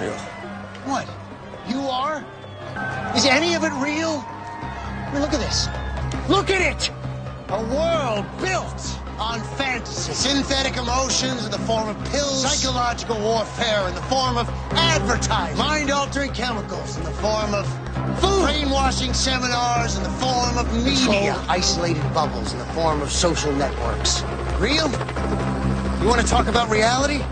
real. What? You are? Is any of it real? I mean, look at this. Look at it! A world built on fantasy. Synthetic emotions in the form of pills. Psychological warfare in the form of advertising. Mind-altering chemicals in the form of food. Brainwashing seminars in the form of media. Controlled, isolated bubbles in the form of social networks. Real? You want to talk about reality?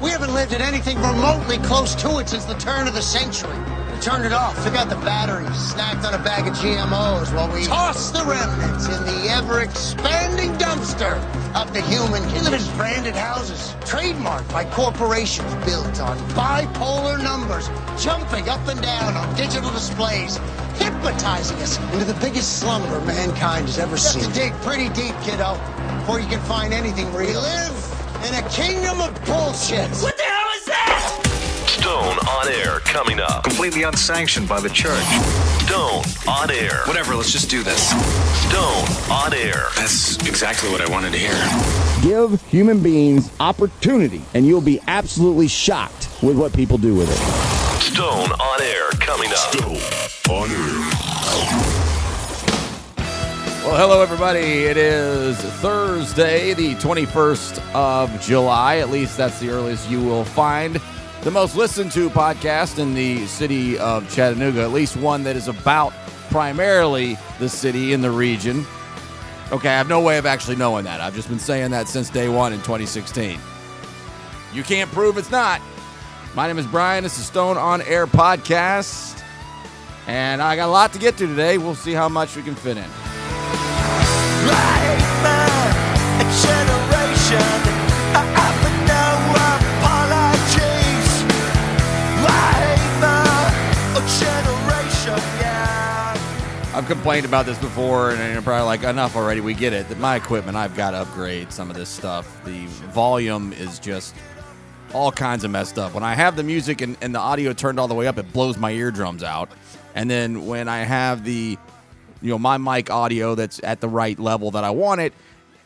We haven't lived in anything remotely close to it since the turn of the century. We turned it off, took out the batteries, snacked on a bag of GMOs while we tossed the remnants in the ever-expanding dumpster of the human condition. We live in branded houses, trademarked by corporations built on bipolar numbers, jumping up and down on digital displays, hypnotizing us into the biggest slumber mankind has ever seen. You have to dig pretty deep, kiddo, before you can find anything real. We live in a kingdom of bullshit. What the hell is that? Stone on air coming up. Completely unsanctioned by the church. Stone on air. Whatever, let's just do this. Stone on air. That's exactly what I wanted to hear. Give human beings opportunity, and you'll be absolutely shocked with what people do with it. Stone on air coming up. Stone on air. Well, hello, everybody. It is Thursday, the 21st of July. At least that's the earliest you will find the most listened to podcast in the city of Chattanooga, at least one that is about primarily the city in the region. Okay, I have no way of actually knowing that. I've just been saying that since day one in 2016. You can't prove it's not. My name is Brian. This is Stone on Air Podcast. And I got a lot to get to today. We'll see how much we can fit in. I've complained about this before, and you're probably like, enough already. We get it. That my equipment, I've got to upgrade some of this stuff. The volume is just all kinds of messed up. When I have the music and, and the audio turned all the way up, it blows my eardrums out. And then when I have the, you know, my mic audio that's at the right level that I want it,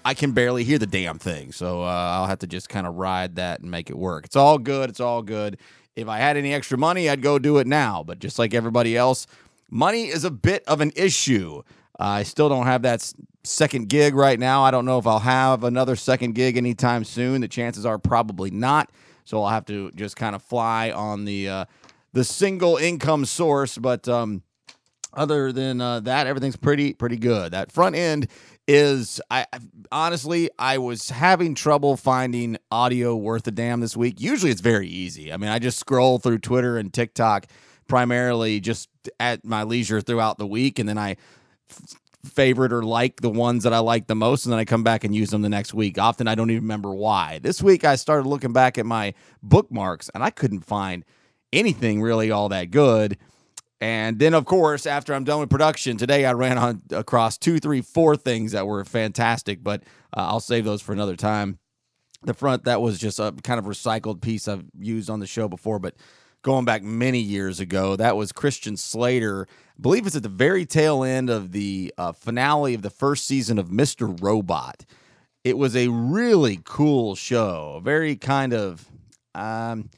I can barely hear the damn thing. So uh, I'll have to just kind of ride that and make it work. It's all good. It's all good. If I had any extra money, I'd go do it now. But just like everybody else, money is a bit of an issue. I still don't have that second gig right now. I don't know if I'll have another second gig anytime soon. The chances are probably not. So I'll have to just kind of fly on the uh, the single income source. But um, other than uh, that, everything's pretty pretty good. That front end is I honestly I was having trouble finding audio worth a damn this week. Usually it's very easy. I mean, I just scroll through Twitter and TikTok primarily just at my leisure throughout the week, and then I f- favorite or like the ones that I like the most, and then I come back and use them the next week. Often I don't even remember why. This week I started looking back at my bookmarks, and I couldn't find anything really all that good. And then, of course, after I'm done with production today, I ran on across two, three, four things that were fantastic, but uh, I'll save those for another time. The front that was just a kind of recycled piece I've used on the show before, but going back many years ago, that was Christian Slater. I believe it's at the very tail end of the uh, finale of the first season of Mr. Robot. It was a really cool show, very kind of um,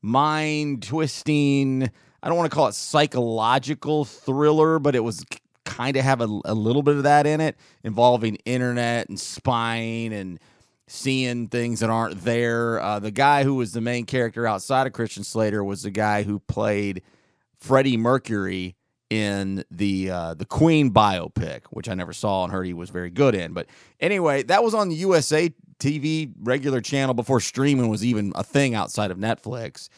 mind twisting. I don't want to call it psychological thriller, but it was kind of have a, a little bit of that in it, involving internet and spying and seeing things that aren't there. Uh, the guy who was the main character outside of Christian Slater was the guy who played Freddie Mercury in the uh, the Queen biopic, which I never saw and heard he was very good in. But anyway, that was on the USA TV regular channel before streaming was even a thing outside of Netflix.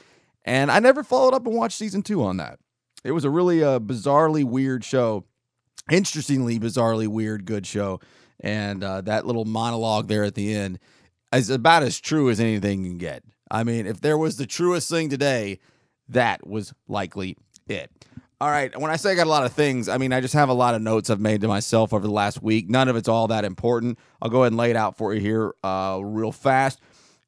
And I never followed up and watched season two on that. It was a really uh, bizarrely weird show, interestingly bizarrely weird good show. And uh, that little monologue there at the end is about as true as anything can get. I mean, if there was the truest thing today, that was likely it. All right. When I say I got a lot of things, I mean, I just have a lot of notes I've made to myself over the last week. None of it's all that important. I'll go ahead and lay it out for you here uh, real fast.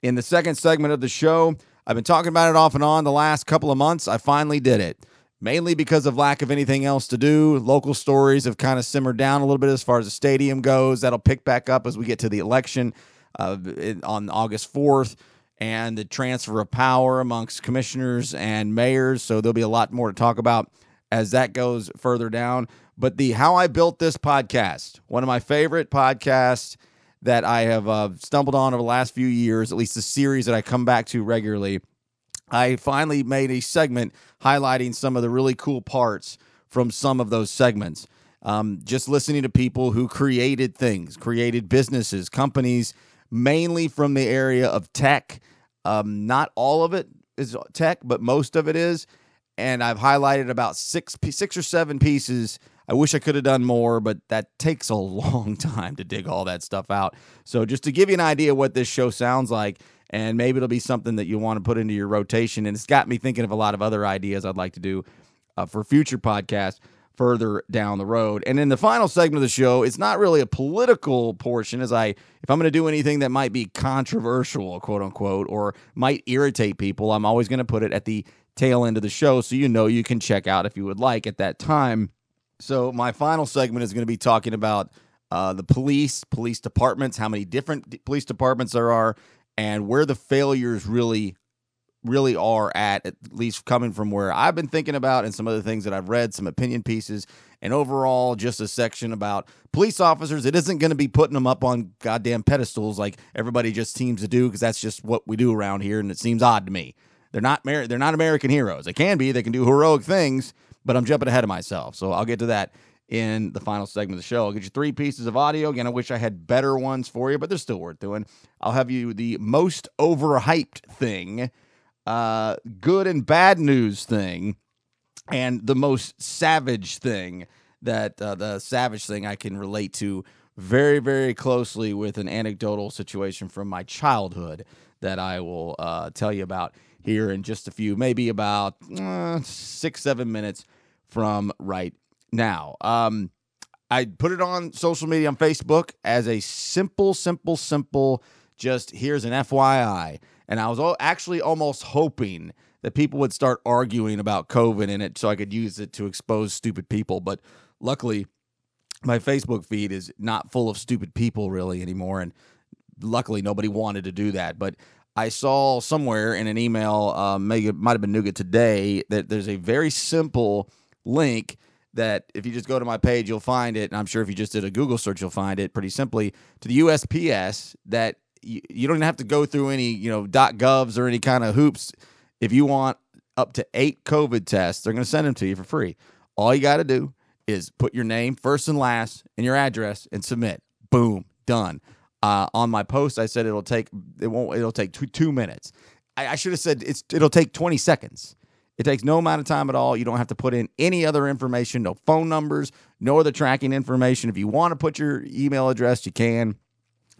In the second segment of the show, I've been talking about it off and on the last couple of months. I finally did it. Mainly because of lack of anything else to do. Local stories have kind of simmered down a little bit as far as the stadium goes. That'll pick back up as we get to the election uh, on August 4th. and the transfer of power amongst commissioners and mayors. So there'll be a lot more to talk about as that goes further down. But the How I Built This podcast, one of my favorite podcasts that I have uh, stumbled on over the last few years, at least the series that I come back to regularly. I finally made a segment highlighting some of the really cool parts from some of those segments. Um, just listening to people who created things, created businesses, companies, mainly from the area of tech. Um, not all of it is tech, but most of it is. And I've highlighted about six, six or seven pieces. I wish I could have done more, but that takes a long time to dig all that stuff out. So just to give you an idea what this show sounds like, and maybe it'll be something that you want to put into your rotation. And it's got me thinking of a lot of other ideas I'd like to do uh, for future podcasts further down the road. And in the final segment of the show, it's not really a political portion as I if I'm going to do anything that might be controversial, quote unquote, or might irritate people, I'm always going to put it at the tail end of the show so you know you can check out if you would like at that time. So my final segment is going to be talking about uh, the police, police departments, how many different police departments there are, and where the failures really really are at, at least coming from where I've been thinking about and some other things that I've read, some opinion pieces, and overall just a section about police officers. It isn't going to be putting them up on goddamn pedestals like everybody just seems to do because that's just what we do around here, and it seems odd to me. They're not they're not American heroes. They can be. They can do heroic things, but I'm jumping ahead of myself. So I'll get to that in the final segment of the show. I'll get you three pieces of audio. Again, I wish I had better ones for you, but they're still worth doing. I'll have you the most overhyped thing, uh, good and bad news thing, and the most savage thing that uh, the savage thing I can relate to very, very closely with an anecdotal situation from my childhood that I will uh, tell you about here in just a few, maybe about uh, six, seven minutes from right now. Um, I put it on social media on Facebook as a simple, simple, simple, just here's an FYI. And I was actually almost hoping that people would start arguing about COVID in it so I could use it to expose stupid people. But luckily, my Facebook feed is not full of stupid people really anymore. And luckily, nobody wanted to do that. But I saw somewhere in an email, uh, maybe it might have been Nooga Today, that there's a very simple link that if you just go to my page, you'll find it. And I'm sure if you just did a Google search, you'll find it pretty simply to the USPS that you, you don't have to go through any, you know, dot .govs or any kind of hoops. If you want up to eight COVID tests, they're going to send them to you for free. All you got to do is put your name first and last and your address and submit. Boom, done. Uh, on my post, I said it'll take it won't it'll take two, two minutes. I, I should have said it's it'll take 20 seconds. It takes no amount of time at all. You don't have to put in any other information, no phone numbers, no other tracking information. If you want to put your email address, you can.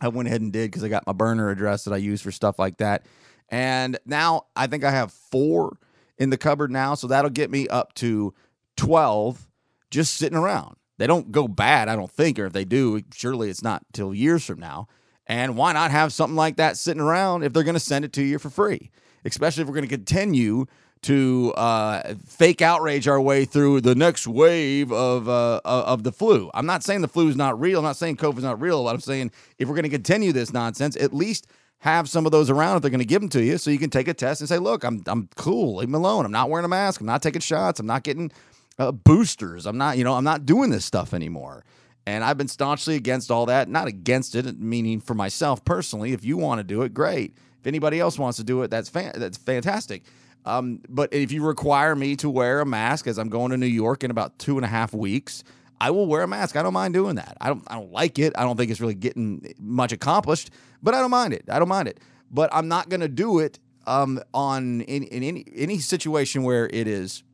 I went ahead and did because I got my burner address that I use for stuff like that. And now I think I have four in the cupboard now. So that'll get me up to 12 just sitting around. They don't go bad, I don't think, or if they do, surely it's not till years from now. And why not have something like that sitting around if they're going to send it to you for free? Especially if we're going to continue to uh, fake outrage our way through the next wave of uh, of the flu. I'm not saying the flu is not real. I'm not saying COVID is not real. But I'm saying if we're going to continue this nonsense, at least have some of those around if they're going to give them to you, so you can take a test and say, "Look, I'm I'm cool. Leave me alone. I'm not wearing a mask. I'm not taking shots. I'm not getting uh, boosters. I'm not you know I'm not doing this stuff anymore." And I've been staunchly against all that. Not against it, meaning for myself personally. If you want to do it, great. If anybody else wants to do it, that's that's fantastic. Um, but if you require me to wear a mask as I'm going to New York in about two and a half weeks, I will wear a mask. I don't mind doing that. I don't I don't like it. I don't think it's really getting much accomplished, but I don't mind it. I don't mind it. But I'm not going to do it um, on in, in any any situation where it is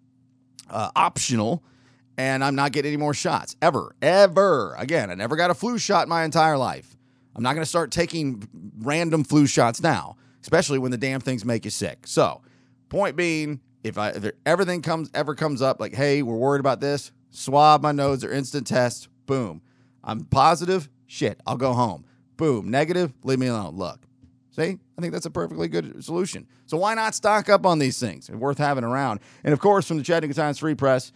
uh, optional and I'm not getting any more shots ever, ever. Again, I never got a flu shot in my entire life. I'm not going to start taking random flu shots now, especially when the damn things make you sick. So, point being, if I if everything comes ever comes up like, hey, we're worried about this, swab my nose or instant test, boom. I'm positive, shit, I'll go home. Boom, negative, leave me alone. Look, see, I think that's a perfectly good solution. So why not stock up on these things? They're worth having around. And of course, from the Chattanooga Times Free Press,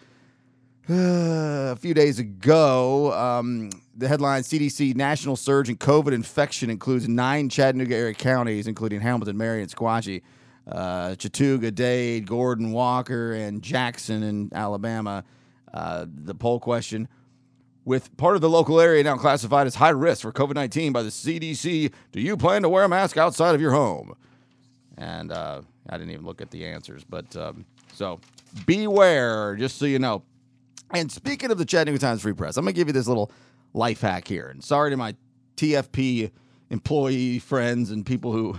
a few days ago, um, the headline CDC national surge in COVID infection includes nine Chattanooga area counties, including Hamilton, Marion, Sequatchie, uh, Chattooga, Dade, Gordon, Walker, and Jackson in Alabama. Uh, the poll question with part of the local area now classified as high risk for COVID 19 by the CDC, do you plan to wear a mask outside of your home? And uh, I didn't even look at the answers, but um, so beware, just so you know. And speaking of the Chattanooga Times Free Press, I'm going to give you this little life hack here. And sorry to my TFP employee friends and people who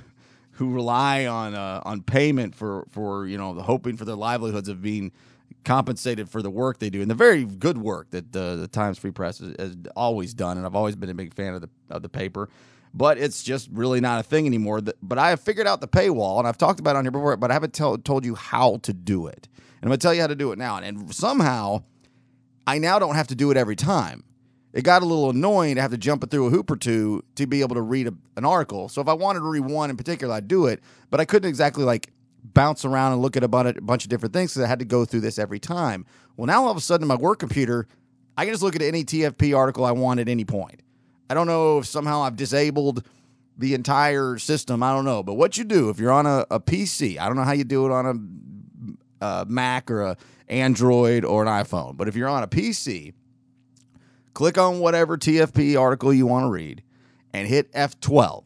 who rely on uh, on payment for for you know hoping for their livelihoods of being compensated for the work they do and the very good work that the, the Times Free Press has, has always done. And I've always been a big fan of the of the paper, but it's just really not a thing anymore. But I have figured out the paywall, and I've talked about it on here before, but I haven't tell, told you how to do it. And I'm gonna tell you how to do it now. And somehow, I now don't have to do it every time. It got a little annoying to have to jump through a hoop or two to be able to read a, an article. So if I wanted to read one in particular, I'd do it, but I couldn't exactly like bounce around and look at a bunch, a bunch of different things because I had to go through this every time. Well, now all of a sudden, my work computer, I can just look at any TFP article I want at any point. I don't know if somehow I've disabled the entire system. I don't know. But what you do if you're on a, a PC, I don't know how you do it on a, a Mac or a Android or an iPhone, but if you're on a PC, click on whatever TFP article you want to read and hit F12. All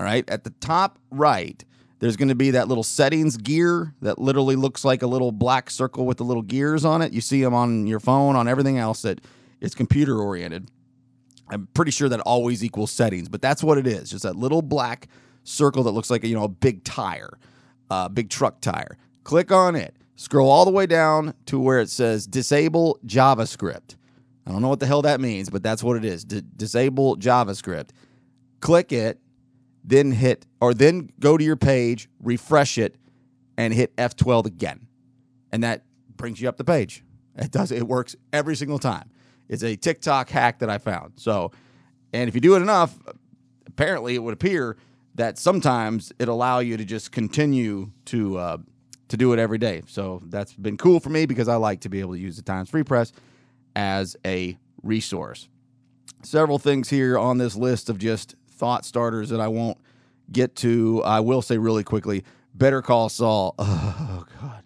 right. At the top right, there's going to be that little settings gear that literally looks like a little black circle with the little gears on it. You see them on your phone, on everything else that is computer oriented. I'm pretty sure that always equals settings, but that's what it is. Just that little black circle that looks like a, you know a big tire, a uh, big truck tire. Click on it. Scroll all the way down to where it says disable JavaScript. I don't know what the hell that means, but that's what it is. D- disable JavaScript. Click it, then hit or then go to your page, refresh it, and hit F12 again. And that brings you up the page. It does it works every single time. It's a TikTok hack that I found. So, and if you do it enough, apparently it would appear that sometimes it allow you to just continue to uh, to do it every day. So that's been cool for me because I like to be able to use the Times Free Press as a resource. Several things here on this list of just thought starters that I won't get to. I will say really quickly Better Call Saul. Oh, God.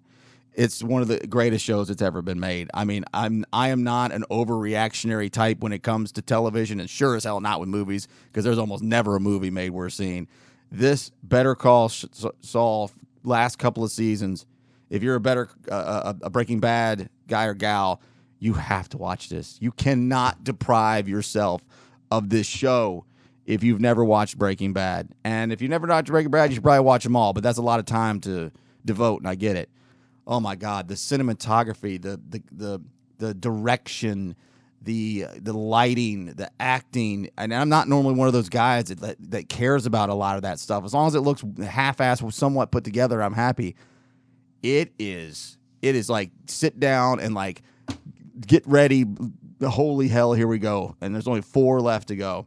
It's one of the greatest shows that's ever been made. I mean, I'm I am not an overreactionary type when it comes to television, and sure as hell not with movies, because there's almost never a movie made worth seeing. This Better Call Saul last couple of seasons. If you're a better uh, a Breaking Bad guy or gal, you have to watch this. You cannot deprive yourself of this show if you've never watched Breaking Bad. And if you've never watched Breaking Bad, you should probably watch them all, but that's a lot of time to devote, and I get it. Oh my God, the cinematography, the the the the direction, the the lighting, the acting, and I'm not normally one of those guys that, that, that cares about a lot of that stuff. As long as it looks half-assed, somewhat put together, I'm happy. It is it is like sit down and like get ready. Holy hell, here we go. And there's only four left to go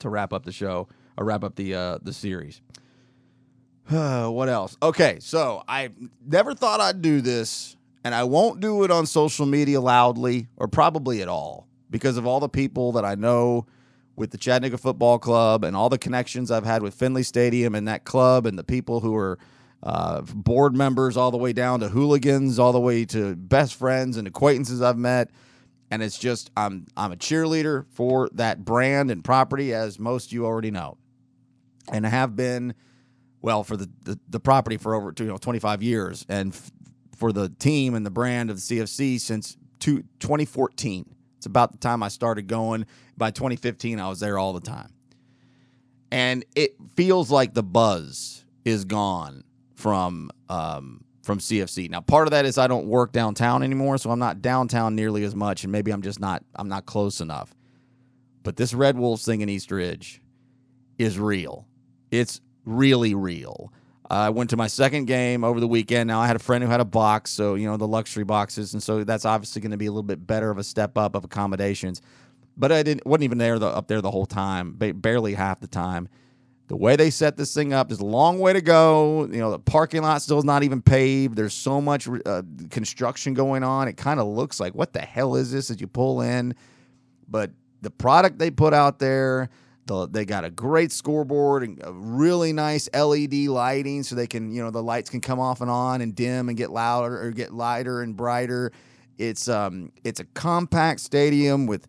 to wrap up the show or wrap up the uh, the series. what else? Okay, so I never thought I'd do this, and I won't do it on social media loudly or probably at all because of all the people that I know with the Chattanooga Football Club and all the connections I've had with Finley Stadium and that club and the people who are uh, board members all the way down to hooligans, all the way to best friends and acquaintances I've met. And it's just I'm I'm a cheerleader for that brand and property, as most you already know, and I have been well for the the, the property for over you know 25 years, and f- for the team and the brand of the CFC since two, 2014. It's about the time I started going. By 2015, I was there all the time, and it feels like the buzz is gone from um, from CFC. Now, part of that is I don't work downtown anymore, so I'm not downtown nearly as much, and maybe I'm just not I'm not close enough. But this Red Wolves thing in East Ridge is real. It's really real. I went to my second game over the weekend. Now I had a friend who had a box, so you know the luxury boxes, and so that's obviously going to be a little bit better of a step up of accommodations. But I didn't wasn't even there the, up there the whole time, barely half the time. The way they set this thing up, there's a long way to go. You know, the parking lot still is not even paved. There's so much uh, construction going on. It kind of looks like, what the hell is this as you pull in? But the product they put out there, the, they got a great scoreboard and a really nice LED lighting so they can, you know, the lights can come off and on and dim and get louder or get lighter and brighter. It's um it's a compact stadium with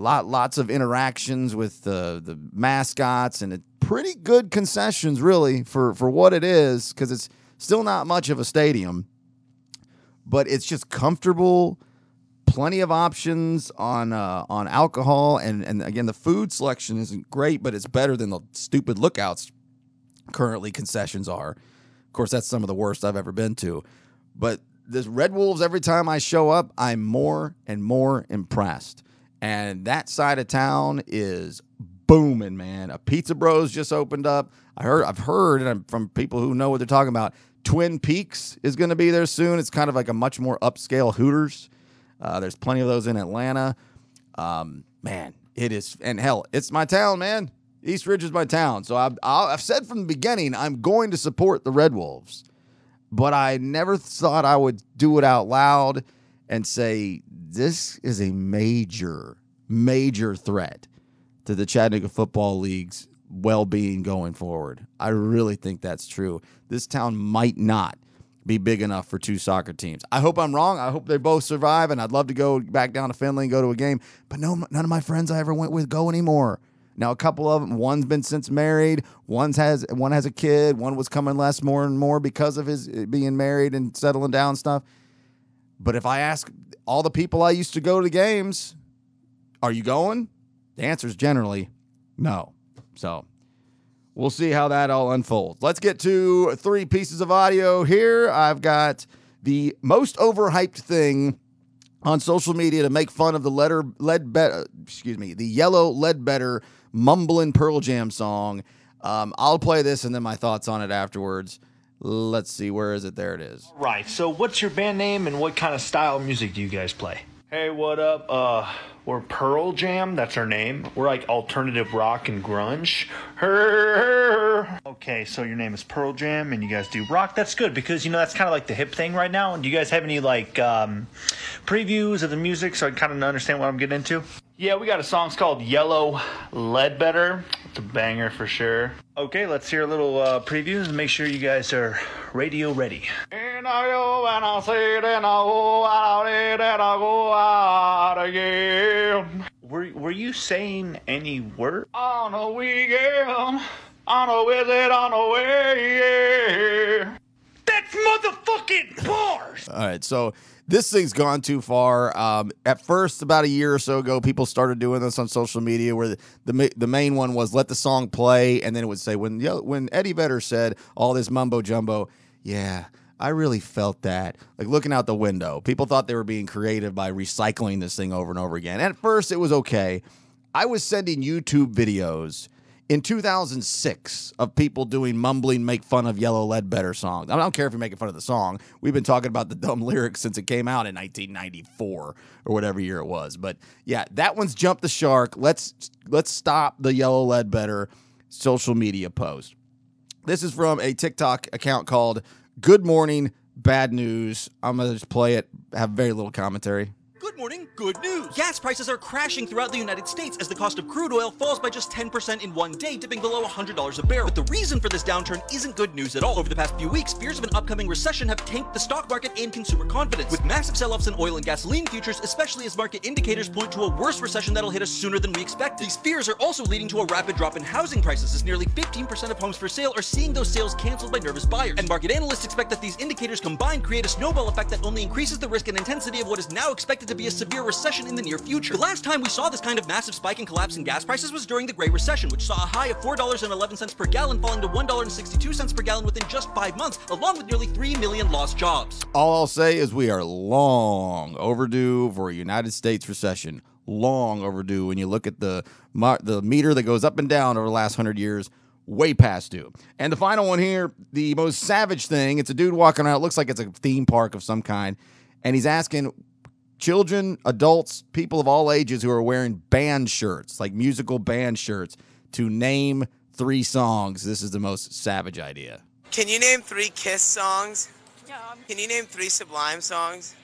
lot lots of interactions with the the mascots and pretty good concessions really for for what it is because it's still not much of a stadium, but it's just comfortable. Plenty of options on uh, on alcohol and and again the food selection isn't great, but it's better than the stupid lookouts currently concessions are. Of course, that's some of the worst I've ever been to. But this Red Wolves, every time I show up, I'm more and more impressed. And that side of town is booming, man. A Pizza Bros just opened up. I heard, I've heard, from people who know what they're talking about. Twin Peaks is going to be there soon. It's kind of like a much more upscale Hooters. Uh, there's plenty of those in Atlanta. Um, man, it is, and hell, it's my town, man. East Ridge is my town. So I've, I've said from the beginning, I'm going to support the Red Wolves but I never thought I would do it out loud and say this is a major, major threat to the Chattanooga Football League's well being going forward. I really think that's true. This town might not be big enough for two soccer teams. I hope I'm wrong. I hope they both survive, and I'd love to go back down to Finley and go to a game. But no, none of my friends I ever went with go anymore. Now a couple of them, one's been since married, one's has one has a kid, one was coming less more and more because of his uh, being married and settling down and stuff. But if I ask all the people I used to go to games, are you going? The answer is generally no. So we'll see how that all unfolds. Let's get to three pieces of audio here. I've got the most overhyped thing on social media to make fun of the letter lead better excuse me the Yellow Ledbetter mumbling pearl jam song um, i'll play this and then my thoughts on it afterwards let's see where is it there it is Right. So, what's your band name and what kind of style of music do you guys play? Hey, what up? Uh, we're Pearl Jam. That's our name. We're like alternative rock and grunge. Her. Okay, so your name is Pearl Jam, and you guys do rock. That's good because you know that's kind of like the hip thing right now. Do you guys have any like um, previews of the music so I kind of understand what I'm getting into? Yeah, we got a song it's called Yellow Ledbetter. It's a banger for sure. Okay, let's hear a little uh, previews and make sure you guys are radio ready. And I go and I say it and I go out it and I go out again. Were, were you saying any word? On a weekend, on a visit, on a way. Motherfucking bars! all right so this thing's gone too far um, at first about a year or so ago people started doing this on social media where the, the, the main one was let the song play and then it would say when when eddie vedder said all this mumbo jumbo yeah I really felt that. Like looking out the window, people thought they were being creative by recycling this thing over and over again. At first, it was okay. I was sending YouTube videos in 2006 of people doing mumbling, make fun of Yellow Ledbetter songs. I don't care if you're making fun of the song. We've been talking about the dumb lyrics since it came out in 1994 or whatever year it was. But yeah, that one's jumped the shark. Let's let's stop the Yellow Ledbetter social media post. This is from a TikTok account called Good Morning Bad News. I'm gonna just play it. Have very little commentary. Good morning, good news. Gas prices are crashing throughout the United States as the cost of crude oil falls by just 10% in one day, dipping below $100 a barrel. But the reason for this downturn isn't good news at all. Over the past few weeks, fears of an upcoming recession have tanked the stock market and consumer confidence, with massive sell-offs in oil and gasoline futures, especially as market indicators point to a worse recession that'll hit us sooner than we expect. These fears are also leading to a rapid drop in housing prices as nearly 15% of homes for sale are seeing those sales canceled by nervous buyers. And market analysts expect that these indicators combined create a snowball effect that only increases the risk and intensity of what is now expected to be a severe recession in the near future. The last time we saw this kind of massive spike and collapse in gas prices was during the Great Recession, which saw a high of $4.11 per gallon falling to $1.62 per gallon within just five months, along with nearly 3 million lost jobs. All I'll say is we are long overdue for a United States recession. Long overdue. When you look at the the meter that goes up and down over the last hundred years, way past due. And the final one here, the most savage thing. It's a dude walking around. It looks like it's a theme park of some kind, and he's asking children, adults, people of all ages who are wearing band shirts, like musical band shirts, to name three songs, this is the most savage idea. Can you name three Kiss songs? Can you name three Sublime songs?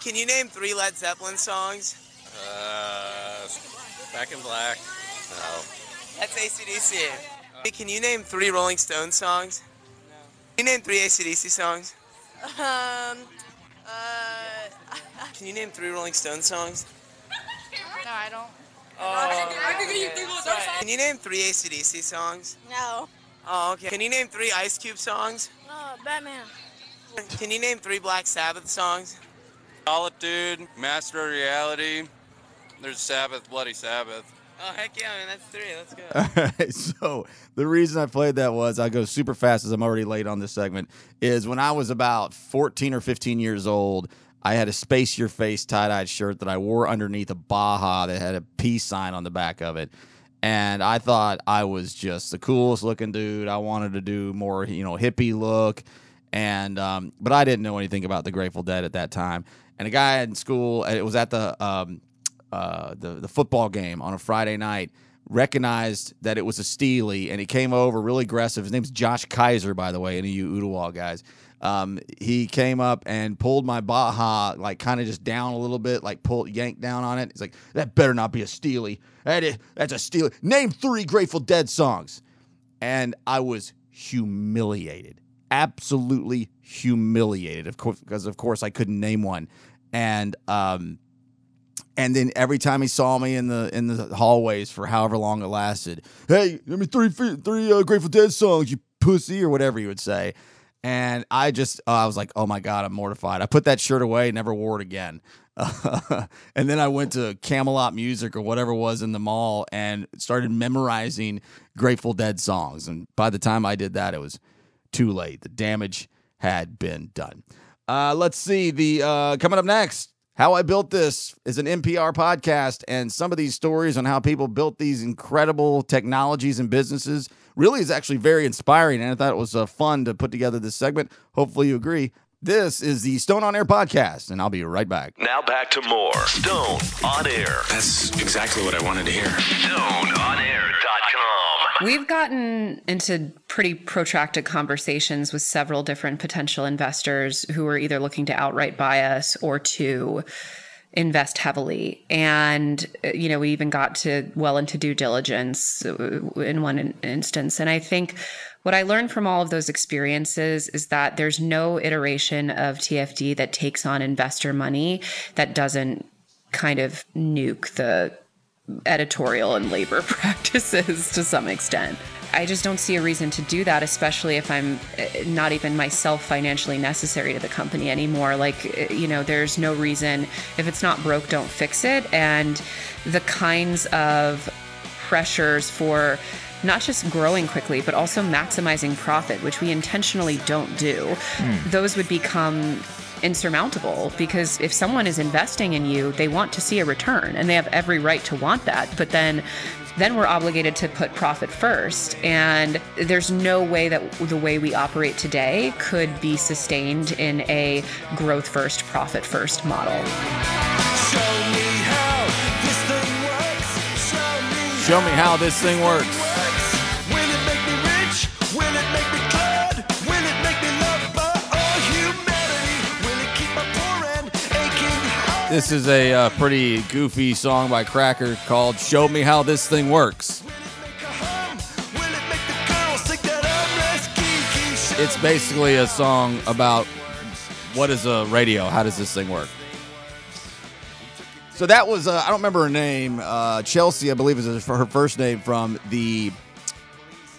Can you name three Led Zeppelin songs? Uh, Back in Black. No. That's ACDC. Can you name three Rolling Stones songs? No. Can you name three ACDC songs? Um, uh, Can you name three Rolling Stones songs? no, I don't. I can get you three more Can you name three ACDC songs? No. Oh, okay. Can you name three Ice Cube songs? Uh, Batman. Can you name three Black Sabbath songs? Solitude, Master of Reality. There's Sabbath, Bloody Sabbath. Oh, heck yeah, man. That's three. Let's go. All right, so the reason I played that was I go super fast as I'm already late on this segment. Is when I was about 14 or 15 years old, I had a Space Your Face tie dyed shirt that I wore underneath a Baja that had a peace sign on the back of it. And I thought I was just the coolest looking dude. I wanted to do more, you know, hippie look. And, um, but I didn't know anything about the Grateful Dead at that time. And a guy in school, it was at the, um, uh, the the football game on a Friday night recognized that it was a Stealie and he came over really aggressive. His name's Josh Kaiser, by the way, any of you Ooltewah guys. Um, he came up and pulled my Baja like kind of just down a little bit, like pulled yanked down on it. He's like, "That better not be a Stealie. That is, that's a Stealie. Name three Grateful Dead songs." And I was humiliated, absolutely humiliated, of course, because of course I couldn't name one. And um, and then every time he saw me in the in the hallways for however long it lasted, hey, give me three three uh, Grateful Dead songs, you pussy, or whatever he would say. And I just, uh, I was like, oh my God, I'm mortified. I put that shirt away, never wore it again. and then I went to Camelot Music or whatever was in the mall and started memorizing Grateful Dead songs. And by the time I did that, it was too late. The damage had been done. Uh, let's see. The uh, coming up next, how I Built This is an NPR podcast, and some of these stories on how people built these incredible technologies and businesses really is actually very inspiring. And I thought it was uh, fun to put together this segment. Hopefully, you agree. This is the Stone on Air podcast, and I'll be right back. Now back to more Stone on Air. That's exactly what I wanted to hear. StoneOnAir.com. We've gotten into pretty protracted conversations with several different potential investors who are either looking to outright buy us or to invest heavily. And, you know, we even got to well into due diligence uh, in one in- instance. And I think what I learned from all of those experiences is that there's no iteration of TFD that takes on investor money that doesn't kind of nuke the editorial and labor practices to some extent. I just don't see a reason to do that, especially if I'm uh, not even myself financially necessary to the company anymore. Like, uh, you know, there's no reason, if it's not broke, don't fix it. And the kinds of pressures for not just growing quickly, but also maximizing profit, which we intentionally don't do, those would become insurmountable because if someone is investing in you, they want to see a return and they have every right to want that. But then then we're obligated to put profit first. And there's no way that the way we operate today could be sustained in a growth first, profit first model. Show me how this thing works. Show me how This is a uh, pretty goofy song by Cracker called Show Me How This Thing Works. It's basically a song about what is a radio? How does this thing work? So that was, uh, I don't remember her name, uh, Chelsea, I believe is her first name from the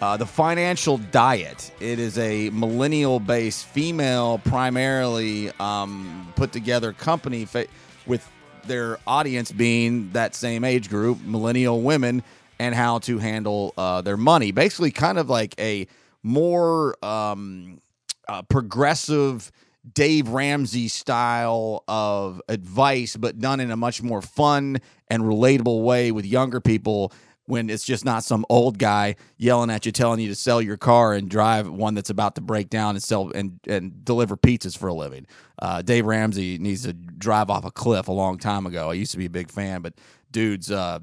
uh, the Financial Diet. It is a millennial based, female primarily um, put together company fa- with their audience being that same age group, millennial women, and how to handle uh, their money. Basically, kind of like a more um, uh, progressive. Dave Ramsey style of advice, but done in a much more fun and relatable way with younger people when it's just not some old guy yelling at you, telling you to sell your car and drive one that's about to break down and sell and, and deliver pizzas for a living. Uh, Dave Ramsey needs to drive off a cliff a long time ago. I used to be a big fan, but dude's uh,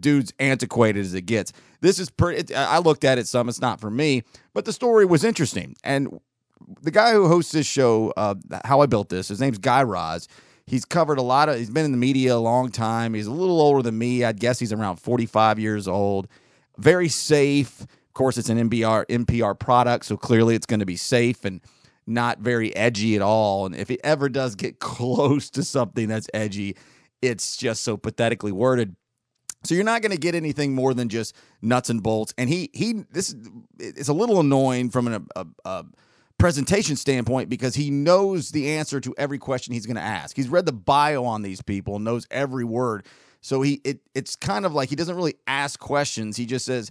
dude's antiquated as it gets. This is pretty. I looked at it some. It's not for me, but the story was interesting. And the guy who hosts this show, uh, How I Built This, his name's Guy Raz. He's covered a lot of. He's been in the media a long time. He's a little older than me. I'd guess he's around forty-five years old. Very safe. Of course, it's an NPR NPR product, so clearly it's going to be safe and not very edgy at all. And if it ever does get close to something that's edgy, it's just so pathetically worded. So you're not going to get anything more than just nuts and bolts. And he he this is a little annoying from an, a, a presentation standpoint because he knows the answer to every question he's going to ask. He's read the bio on these people, and knows every word. So he it it's kind of like he doesn't really ask questions. He just says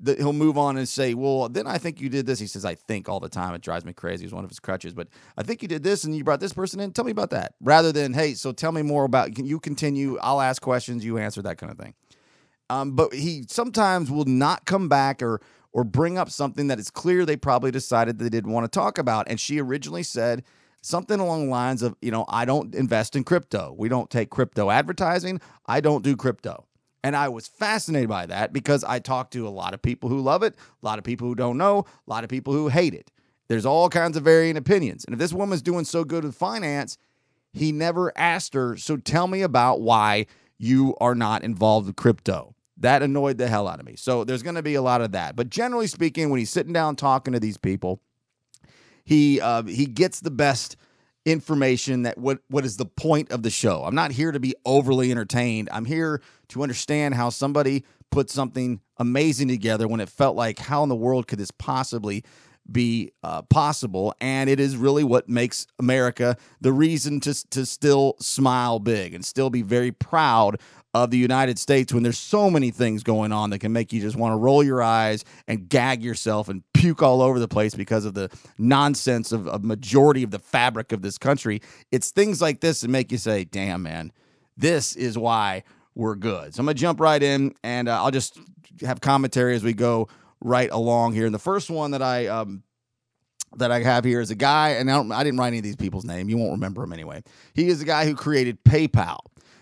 that he'll move on and say, "Well, then I think you did this." He says, "I think" all the time. It drives me crazy. It's one of his crutches. But I think you did this, and you brought this person in. Tell me about that. Rather than, "Hey, so tell me more about." Can you continue? I'll ask questions. You answer that kind of thing. Um, but he sometimes will not come back or or bring up something that is clear they probably decided they didn't want to talk about. And she originally said something along the lines of, you know, I don't invest in crypto. We don't take crypto advertising. I don't do crypto. And I was fascinated by that because I talked to a lot of people who love it, a lot of people who don't know, a lot of people who hate it. There's all kinds of varying opinions. And if this woman's doing so good with finance, he never asked her, so tell me about why you are not involved with crypto. That annoyed the hell out of me. So there's going to be a lot of that. But generally speaking, when he's sitting down talking to these people, he uh, he gets the best information that what what is the point of the show. I'm not here to be overly entertained. I'm here to understand how somebody put something amazing together when it felt like how in the world could this possibly be uh, possible and it is really what makes america the reason to, to still smile big and still be very proud of the United States when there's so many things going on that can make you just want to roll your eyes and gag yourself and puke all over the place because of the nonsense of a majority of the fabric of this country. It's things like this that make you say, damn, man, this is why we're good. So I'm going to jump right in and uh, I'll just have commentary as we go right along here. And the first one that I, um, that I have here is a guy, and I, I didn't write any of these people's name. You won't remember him anyway. He is the guy who created PayPal.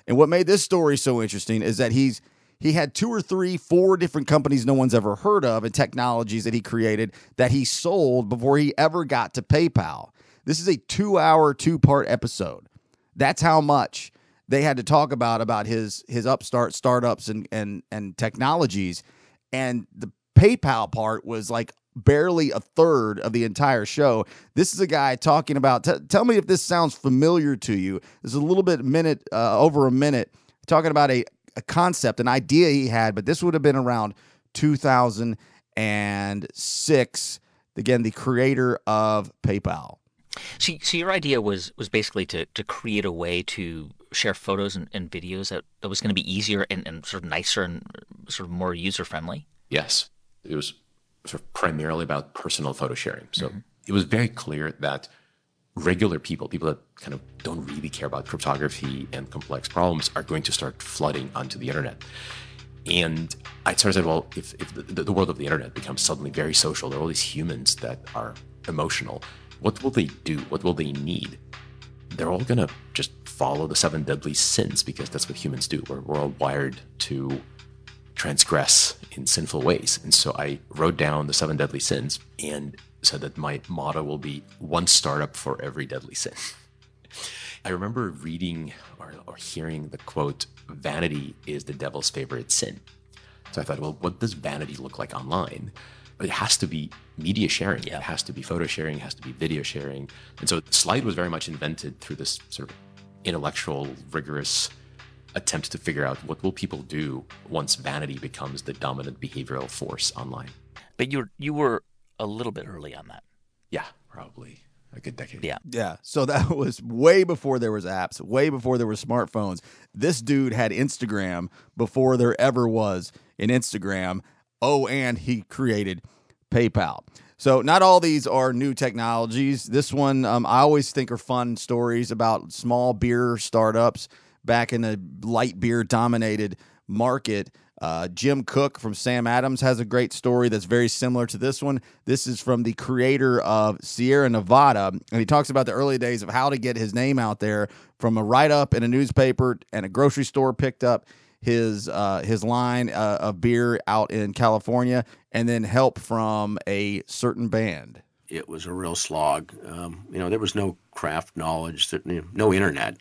And what made this story so interesting is that he's he had two or three, four different companies no one's ever heard of and technologies that he created that he sold before he ever got to PayPal. This is a two-hour, two-part episode. That's how much they had to talk about about his his upstart startups and and and technologies. And the PayPal part was like barely a third of the entire show. This is a guy talking about. T- tell me if this sounds familiar to you. This is a little bit minute uh, over a minute talking about a, a concept, an idea he had, but this would have been around 2006. Again, the creator of PayPal. So, so your idea was was basically to to create a way to share photos and, and videos that, that was going to be easier and, and sort of nicer and sort of more user friendly. Yes, it was sort of primarily about personal photo sharing. So mm-hmm. it was very clear that regular people, people that kind of don't really care about cryptography and complex problems, are going to start flooding onto the internet. And I sort of said, well, if, if the, the world of the internet becomes suddenly very social, there are all these humans that are emotional. What will they do? What will they need? They're all going to just follow the seven deadly sins because that's what humans do. We're, we're all wired to transgress in sinful ways. And so I wrote down the seven deadly sins and said that my motto will be one startup for every deadly sin. I remember reading or, or hearing the quote, vanity is the devil's favorite sin. So I thought, well, what does vanity look like online? It has to be media sharing. Yeah. It has to be photo sharing. It has to be video sharing. And so the Slide was very much invented through this sort of intellectual, rigorous attempt to figure out what will people do once vanity becomes the dominant behavioral force online. But you you were a little bit early on that. Yeah, probably a good decade. Yeah. Yeah. So that was way before there was apps, way before there were smartphones. This dude had Instagram before there ever was an Instagram. Oh, and he created PayPal. So not all these are new technologies. This one um, I always think are fun stories about small beer startups back in a light beer dominated market. Uh, Jim Koch from Sam Adams has a great story that's very similar to this one. This is from the creator of Sierra Nevada, and he talks about the early days of how to get his name out there from a write up in a newspaper and a grocery store picked up his uh, his line uh, of beer out in California, and then help from a certain band. It was a real slog. Um, you know, there was no craft knowledge, no internet.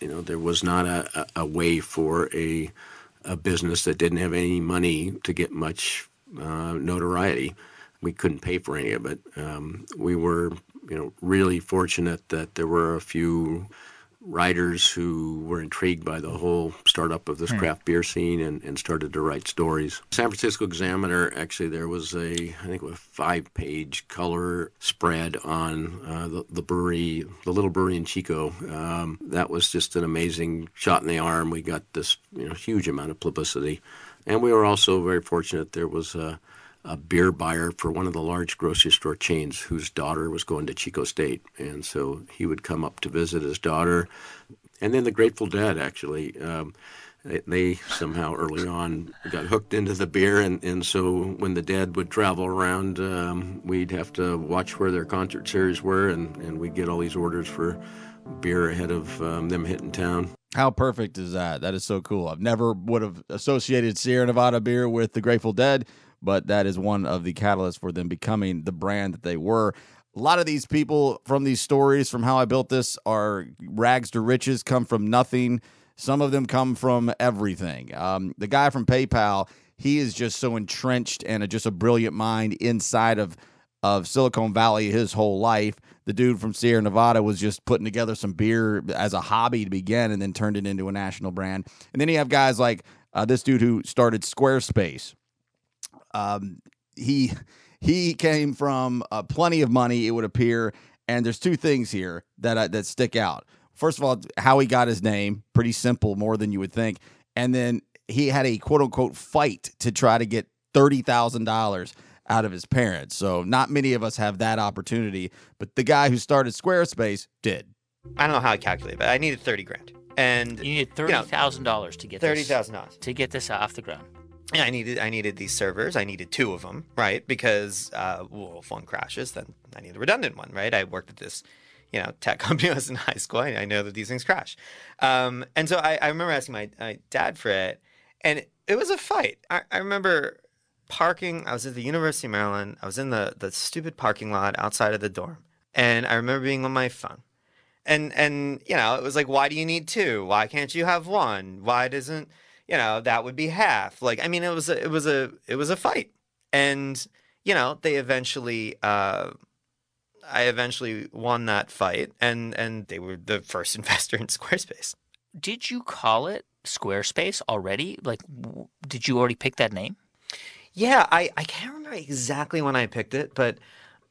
You know, there was not a, a, way for a a business that didn't have any money to get much uh, notoriety. We couldn't pay for any of it. Um, we were, you know, really fortunate that there were a few writers who were intrigued by the whole startup of this Hmm. craft beer scene and, and started to write stories. San Francisco Examiner, actually, there was a, I think, a five page color spread on uh, the, the brewery, the little brewery in Chico. Um, that was just an amazing shot in the arm. We got this you know, huge amount of publicity. And we were also very fortunate there was a, a beer buyer for one of the large grocery store chains whose daughter was going to Chico State. And so he would come up to visit his daughter. And then the Grateful Dead, actually. Um, they, somehow early on got hooked into the beer, and, and so when the Dead would travel around, um, we'd have to watch where their concert series were, and, and we'd get all these orders for beer ahead of um, them hitting town. How perfect is that? That is so cool. I've never would have associated Sierra Nevada beer with the Grateful Dead, but that is one of the catalysts for them becoming the brand that they were. A lot of these people from these stories, from how I built this, are rags to riches, come from nothing. Some of them come from everything. Um, the guy from PayPal, he is just so entrenched and a, just a brilliant mind inside of of Silicon Valley his whole life. The dude from Sierra Nevada was just putting together some beer as a hobby to begin and then turned it into a national brand. And then you have guys like uh, this dude who started Squarespace. Um, he he came from uh, plenty of money, it would appear. And there's two things here that uh, that stick out. First of all, how he got his name, pretty simple, more than you would think. And then he had a quote unquote fight to try to get thirty thousand dollars out of his parents. So not many of us have that opportunity, but the guy who started Squarespace did. I don't know how I calculate, but I needed thirty grand, and You need thirty thousand dollars to get thirty this- thousand dollars to get this off the ground. I needed I needed these servers. I needed two of them, right? Because uh, well, if one crashes, then I need a redundant one, right? I worked at this, you know, tech company when I was in high school. I, I know that these things crash, um, and so I, I remember asking my, my dad for it, and it was a fight. I, I remember parking. I was at the University of Maryland. I was in the the stupid parking lot outside of the dorm, and I remember being on my phone. And and you know, it was like, why do you need two? Why can't you have one? Why doesn't you know that would be half? Like, I mean, it was a, it was a it was a fight, and you know, they eventually. Uh, I eventually won that fight, and and they were the first investor in Squarespace. Did you call it Squarespace already? Like, w- did you already pick that name? Yeah, I, I can't remember exactly when I picked it, but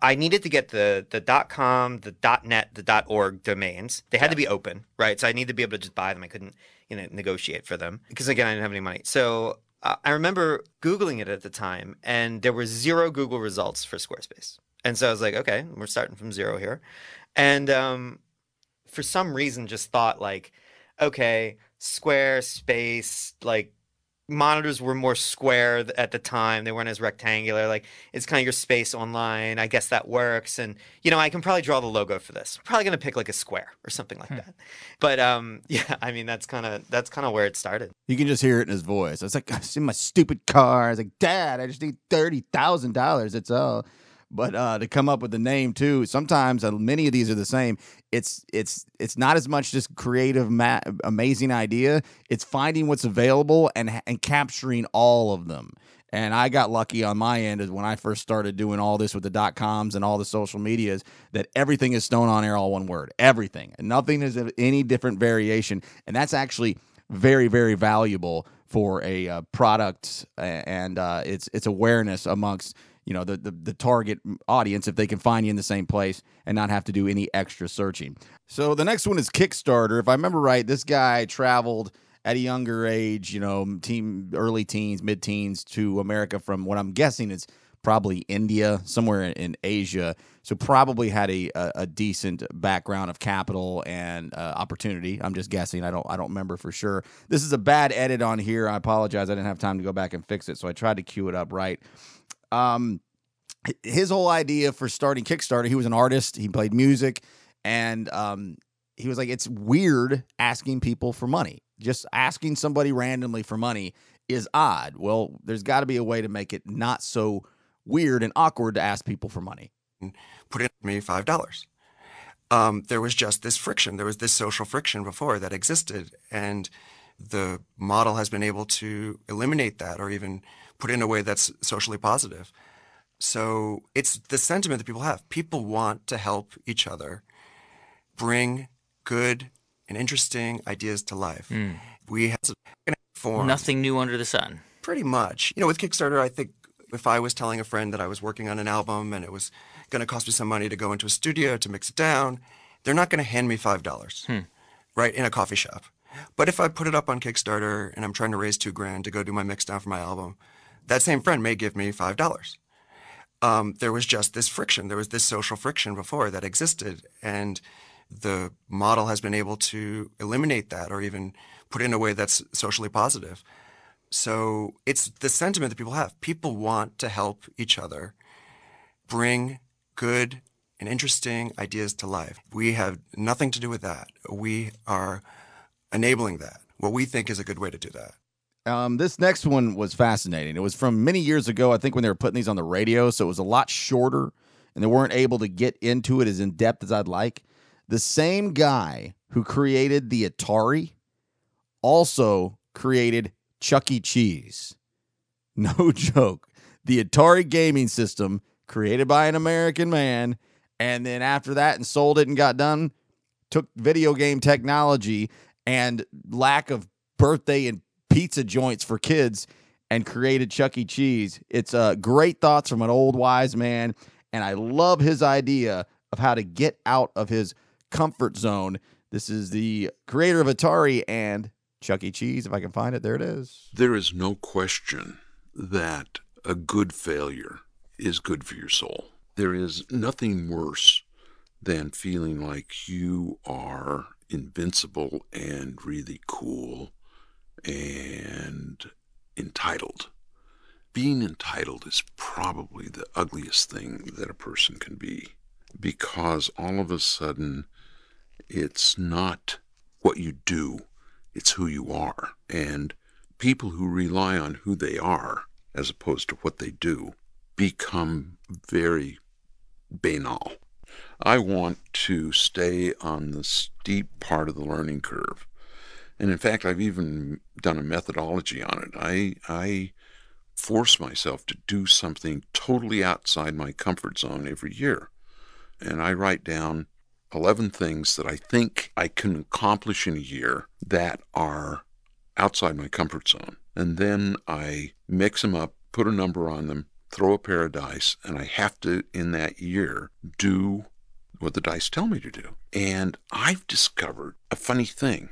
I needed to get the the .com, the .net, the .org domains. They had to be open, right? So I needed to be able to just buy them. I couldn't, you know, negotiate for them because again, I didn't have any money. So uh, I remember googling it at the time, and there were zero Google results for Squarespace. And so I was like, okay, we're starting from zero here, and um, for some reason, just thought like, okay, Squarespace, like monitors were more square at the time. They weren't as rectangular. Like it's kind of your space online. I guess that works. And you know, I can probably draw the logo for this. probably gonna pick like a square or something like that. But um, yeah, I mean that's kind of that's kind of where it started. You can just hear it in his voice. It's like, I've seen my stupid car. I was like, Dad, I just need $30,000. It's all. But uh, to come up with the name too, sometimes uh, many of these are the same. It's it's it's not as much just creative, ma- amazing idea. It's finding what's available and and capturing all of them. And I got lucky on my end is when I first started doing all this with the dot coms and all the social medias that everything is stone on air, all one word, everything, and nothing is any different variation. And that's actually very very valuable for a uh, product and uh, its its awareness amongst you know the, the the target audience if they can find you in the same place and not have to do any extra searching. So the next one is Kickstarter. If I remember right, this guy traveled at a younger age, you know, teen early teens, mid teens to America from what I'm guessing is probably India, somewhere in, in Asia. So probably had a, a a decent background of capital and uh, opportunity. I'm just guessing. I don't I don't remember for sure. This is a bad edit on here. I apologize. I didn't have time to go back and fix it, so I tried to cue it up right. Um, his whole idea for starting Kickstarter, he was an artist. He played music, and um, he was like, it's weird asking people for money. Just asking somebody randomly for money is odd. Well, there's got to be a way to make it not so weird and awkward to ask people for money. Put in me five dollars. Um, there was just this friction. There was this social friction before that existed, and the model has been able to eliminate that or even put in a way that's socially positive. So it's the sentiment that people have. People want to help each other bring good and interesting ideas to life. Mm. We have form. Nothing new under the sun. Pretty much. You know, with Kickstarter, I think if I was telling a friend that I was working on an album and it was going to cost me some money to go into a studio to mix it down, they're not going to hand me $5, Hmm. right, in a coffee shop. But if I put it up on Kickstarter and I'm trying to raise two grand to go do my mix down for my album, that same friend may give me $5. Um, there was just this friction. There was this social friction before that existed. And the model has been able to eliminate that or even put it in a way that's socially positive. So it's the sentiment that people have. People want to help each other bring good and interesting ideas to life. We have nothing to do with that. We are enabling that. What we think is a good way to do that. Um, this next one was fascinating. It was from many years ago, I think, when they were putting these on the radio. So it was a lot shorter, and they weren't able to get into it as in depth as I'd like. The same guy who created the Atari also created Chuck E. Cheese. No joke. The Atari gaming system created by an American man, and then after that and sold it and got done, took video game technology and lack of birthday and pizza joints for kids and created Chuck E. Cheese. It's uh, great thoughts from an old wise man, and I love his idea of how to get out of his comfort zone. This is the creator of Atari and Chuck E. Cheese. If I can find it, there it is. There is no question that a good failure is good for your soul. There is nothing worse than feeling like you are invincible and really cool and entitled. Being entitled is probably the ugliest thing that a person can be because all of a sudden it's not what you do, it's who you are. And people who rely on who they are as opposed to what they do become very banal. I want to stay on the steep part of the learning curve. And in fact, I've even done a methodology on it. I, I force myself to do something totally outside my comfort zone every year. And I write down 11 things that I think I can accomplish in a year that are outside my comfort zone. And then I mix them up, put a number on them, throw a pair of dice, and I have to, in that year, do what the dice tell me to do. And I've discovered a funny thing.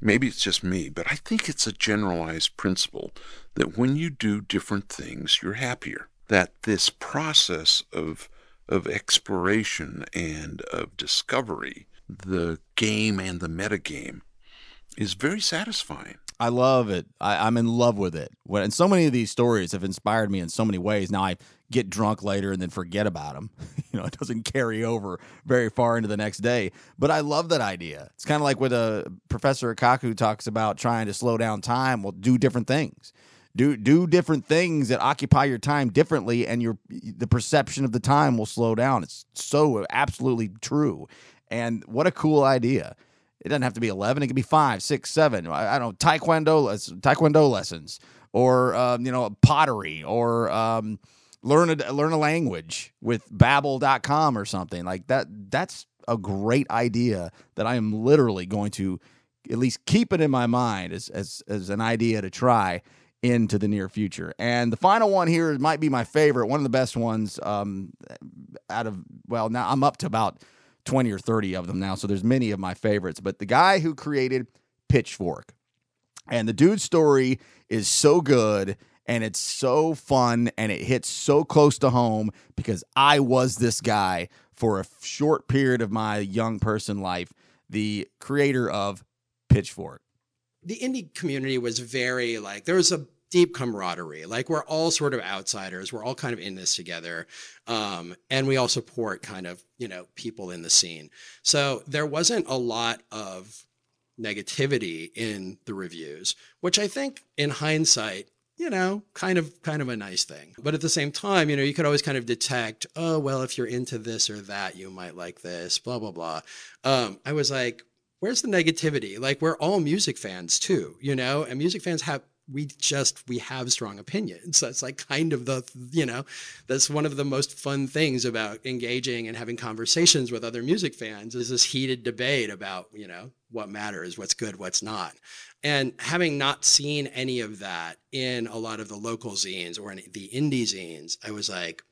Maybe it's just me, but I think it's a generalized principle that when you do different things, you're happier. That this process of of exploration and of discovery, the game and the metagame, is very satisfying. I love it. I, I'm in love with it. When, and so many of these stories have inspired me in so many ways. Now I get drunk later and then forget about them. you know, it doesn't carry over very far into the next day. But I love that idea. It's kind of like what uh, Professor Akaku talks about trying to slow down time. Well, do different things. Do do different things that occupy your time differently, and your the perception of the time will slow down. It's so absolutely true. And what a cool idea. It doesn't have to be 11. It could be five, six, seven. I, I don't know, taekwondo, taekwondo lessons or, um, you know, pottery or um, learn, a, learn a language with babbel.com or something like that. That's a great idea that I am literally going to at least keep it in my mind as, as, as an idea to try into the near future. And the final one here might be my favorite, one of the best ones um, out of, well, now I'm up to about 20 or 30 of them now. So there's many of my favorites. But the guy who created Pitchfork, and the dude's story is so good and it's so fun and it hits so close to home because I was this guy for a short period of my young person life, the creator of Pitchfork. the indie community was very like there was a deep camaraderie. Like we're all sort of outsiders. We're all kind of in this together. Um, and we all support kind of, you know, people in the scene. So there wasn't a lot of negativity in the reviews, which I think in hindsight, you know, kind of kind of a nice thing. But at the same time, you know, you could always kind of detect, oh, well, if you're into this or that, you might like this, blah, blah, blah. Um, I was like, where's the negativity? Like we're all music fans too, you know, and music fans have we just we have strong opinions that's like kind of the you know that's one of the most fun things about engaging and having conversations with other music fans is this heated debate about you know what matters what's good what's not and having not seen any of that in a lot of the local zines or in the indie zines i was like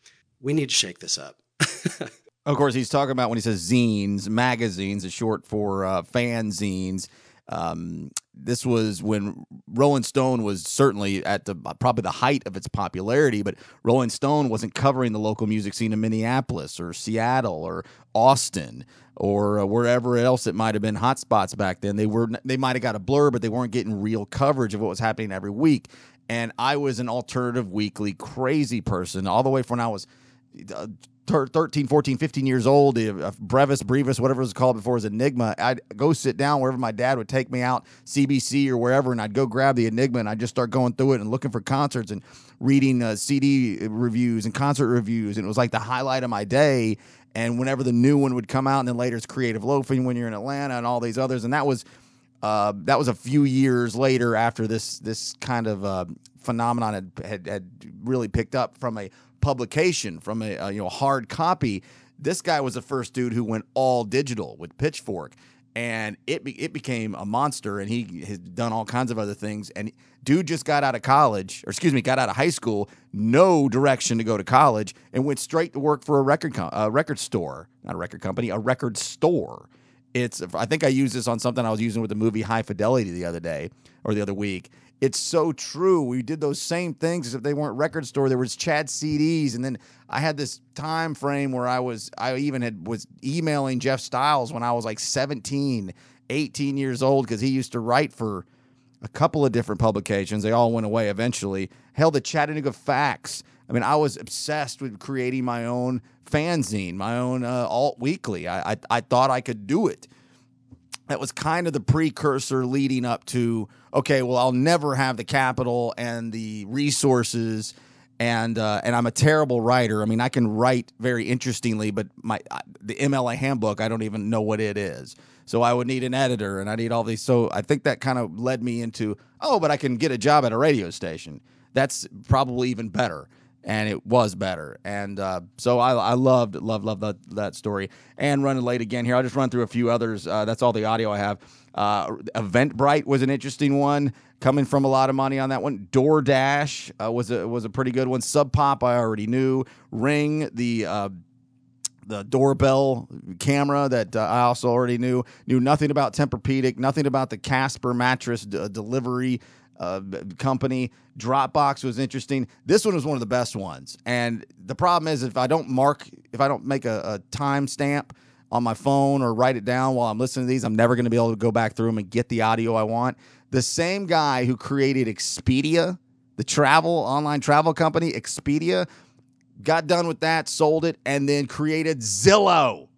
we need to shake this up. Of course he's talking about when he says zines magazines is short for uh, fan zines. Um, this was when Rolling Stone was certainly at the probably the height of its popularity, but Rolling Stone wasn't covering the local music scene in Minneapolis or Seattle or Austin or uh, wherever else it might have been hotspots back then. They were they might have got a blur, but they weren't getting real coverage of what was happening every week. And I was an alternative weekly crazy person all the way from when I was. Uh, 13, 14, 15 years old, Brevis, Brevis, whatever it was called before was Enigma, I'd go sit down wherever my dad would take me out, CBC or wherever, and I'd go grab the Enigma and I'd just start going through it and looking for concerts and reading uh, CD reviews and concert reviews. And it was like the highlight of my day. And whenever the new one would come out, and then later it's Creative Loafing when you're in Atlanta and all these others. And that was. Uh, that was a few years later after this this kind of uh, phenomenon had, had, had really picked up from a publication from a, a you know hard copy. This guy was the first dude who went all digital with Pitchfork, and it be, it became a monster. And he has done all kinds of other things. And dude just got out of college, or excuse me, got out of high school, no direction to go to college, and went straight to work for a record com- a record store, not a record company, a record store. It's I think I used this on something I was using with the movie High Fidelity the other day or the other week it's so true. We did those same things as if they weren't record store. There was Chad CDs, and then I had this time frame where I was I even had was emailing Jeff Styles when I was like 17, 18 years old because he used to write for a couple of different publications. They all went away eventually. Hell, the Chattanooga Facts. I mean, I was obsessed with creating my own fanzine, my own uh, alt weekly. I, I I thought I could do it that was kind of the precursor leading up to okay well i'll never have the capital and the resources and uh, and i'm a terrible writer i mean i can write very interestingly but my the mla handbook i don't even know what it is so i would need an editor and i need all these so i think that kind of led me into oh but i can get a job at a radio station that's probably even better and it was better. And uh, so I, I loved, loved, loved that, that story. And running late again here. I'll just run through a few others. Uh, that's all the audio I have. Uh, Eventbrite was an interesting one, coming from a lot of money on that one. DoorDash uh, was a was a pretty good one. Sub Pop I already knew. Ring the uh, the doorbell camera that uh, I also already knew. Knew nothing about Tempur-Pedic, nothing about the Casper mattress d- delivery uh, company. Dropbox was interesting. This one was one of the best ones. And the problem is, if I don't mark, if I don't make a, a time stamp on my phone or write it down while I'm listening to these, I'm never going to be able to go back through them and get the audio I want. The same guy who created Expedia, the travel online travel company, Expedia, got done with that, sold it, and then created Zillow.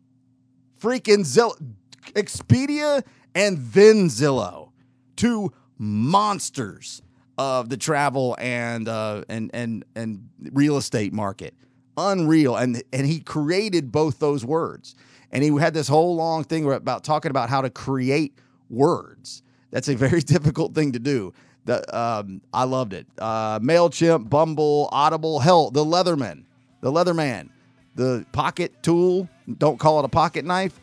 Freaking Zillow. Expedia and then Zillow. Two monsters of the travel and uh, and and and real estate market. Unreal, and and he created both those words, and he had this whole long thing about talking about how to create words. That's a very difficult thing to do. The, um, I loved it. Uh, Mailchimp, Bumble, Audible, hell, the Leatherman, the Leatherman, the pocket tool. Don't call it a pocket knife.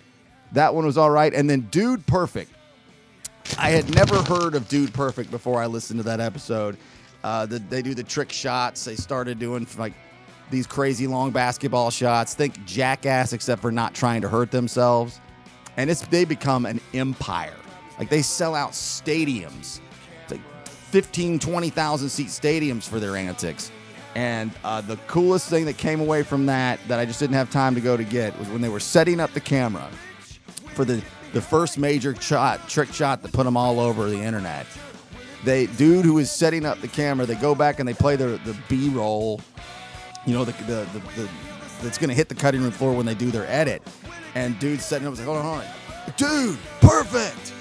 That one was all right. And then Dude Perfect I had never heard of Dude Perfect before I listened to that episode. Uh, the, they do the trick shots. They started doing like these crazy long basketball shots. Think jackass, except for not trying to hurt themselves. And it's they become an empire. Like they sell out stadiums, it's like 15, 20,000 seat stadiums for their antics. And uh, the coolest thing that came away from that, that I just didn't have time to go to get, was when they were setting up the camera for the the first major shot, trick shot that put them all over the internet. They dude who is setting up the camera, they go back and they play the the B roll. You know the the, the, the that's gonna hit the cutting room floor when they do their edit. And dude setting up was like, hold on, dude, perfect.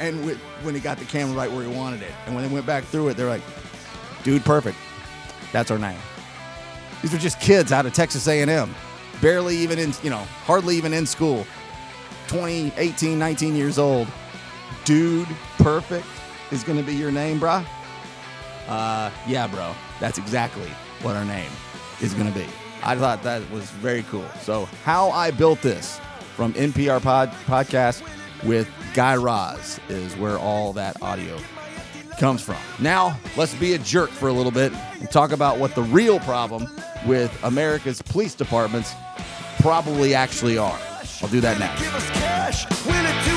And when he got the camera right where he wanted it, and when they went back through it, they're like, dude, perfect. That's our name. These were just kids out of Texas A&M, barely even in, you know, hardly even in school. 20, 18, 19 years old. Dude, perfect is going to be your name, bruh? Uh, yeah, bro. That's exactly what our name is going to be. I thought that was very cool. So, how I built this from NPR pod, podcast with Guy Raz is where all that audio comes from. Now, let's be a jerk for a little bit and talk about what the real problem with America's police departments probably actually are. I'll do that next.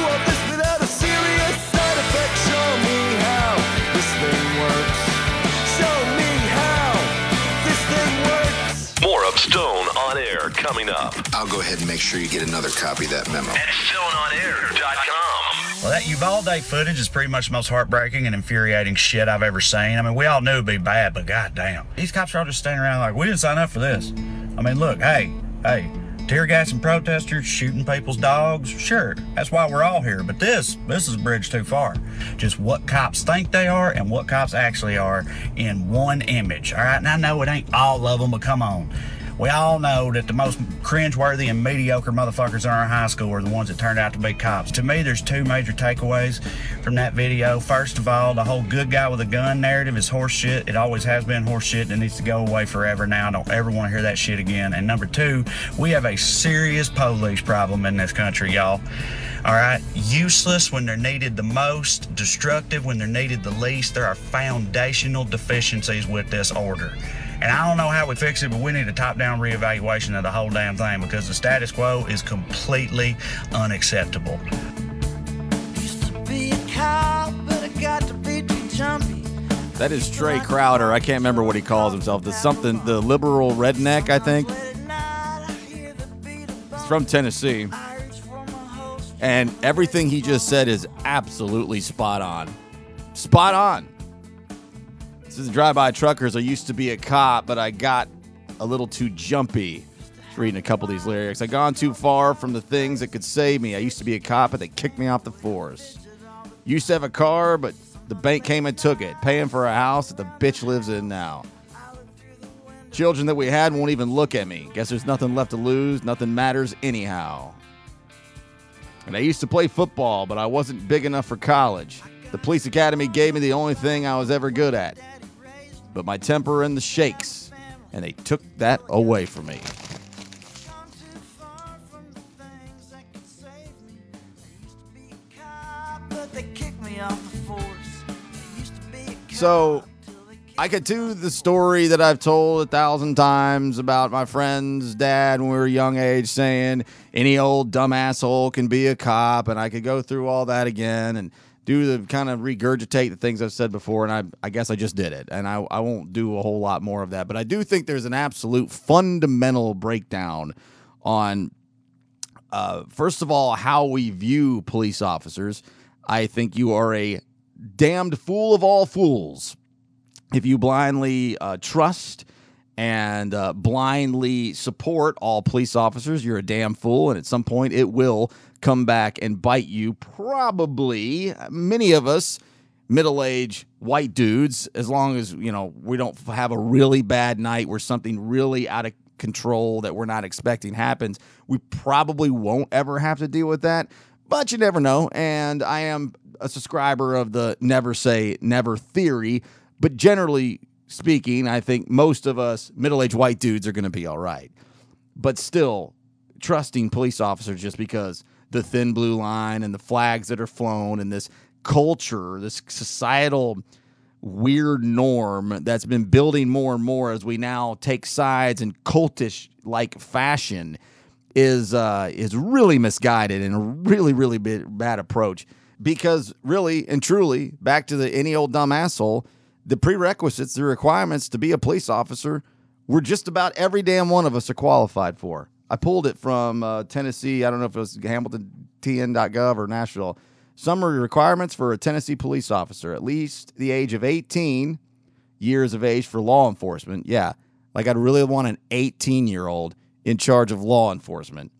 Coming up. I'll go ahead and make sure you get another copy of that memo. At StoneOnAir.com. Well, that Uvalde footage is pretty much the most heartbreaking and infuriating shit I've ever seen. I mean, we all knew it'd be bad, but goddamn, these cops are all just standing around like, we didn't sign up for this. I mean, look, hey, hey, tear gassing protesters, shooting people's dogs, sure, that's why we're all here. But this, this is a bridge too far. Just what cops think they are and what cops actually are in one image. All right, and I know it ain't all of them, but come on. We all know that the most cringeworthy and mediocre motherfuckers in our high school are the ones that turned out to be cops. To me, there's two major takeaways from that video. First of all, the whole good guy with a gun narrative is horseshit. It always has been horseshit and it needs to go away forever now. I don't ever want to hear that shit again. And number two, we have a serious police problem in this country, y'all. All right, useless when they're needed the most, destructive when they're needed the least. There are foundational deficiencies with this order. And I don't know how we fix it, but we need a top down reevaluation of the whole damn thing because the status quo is completely unacceptable. Be a cop, but I got to be too jumpy. That is Trae Crowder. I can't remember what he calls himself. The something, the liberal redneck, I think. He's from Tennessee. And everything he just said is absolutely spot on. Spot on. This is Drive By Truckers. I used to be a cop, but I got a little too jumpy. Reading a couple of these lyrics. I gone too far from the things that could save me. I used to be a cop, but they kicked me off the force. Used to have a car, but the bank came and took it, paying for a house that the bitch lives in now. Children that we had won't even look at me. Guess there's nothing left to lose, nothing matters anyhow. And I used to play football, but I wasn't big enough for college. The police academy gave me the only thing I was ever good at. But my temper and the shakes, and they took that away from me. So I could do the story that I've told a thousand times about my friend's dad when we were young age saying any old dumb asshole can be a cop, and I could go through all that again and do the kind of regurgitate the things I've said before, and I, I guess I just did it, and I, I won't do a whole lot more of that. But I do think there's an absolute fundamental breakdown on, uh, first of all, how we view police officers. I think you are a damned fool of all fools if you blindly uh, trust and uh, blindly support all police officers, you're a damn fool. And at some point, it will come back and bite you. Probably many of us, middle aged white dudes, as long as, you know, we don't have a really bad night where something really out of control that we're not expecting happens, we probably won't ever have to deal with that. But you never know. And I am a subscriber of the never say never theory. But generally speaking, I think most of us middle aged white dudes are going to be all right. But still, trusting police officers just because the thin blue line and the flags that are flown and this culture, this societal weird norm that's been building more and more as we now take sides in cultish like fashion is uh, is really misguided and a really really bad, bad approach. Because really and truly back to the any old dumb asshole the prerequisites the requirements to be a police officer were just about every damn one of us are qualified for i pulled it from uh, tennessee i don't know if it was hamilton tn.gov or nashville Summary requirements for a Tennessee police officer at least the age of 18 years of age for law enforcement. Yeah, like I'd really want an 18 year old in charge of law enforcement.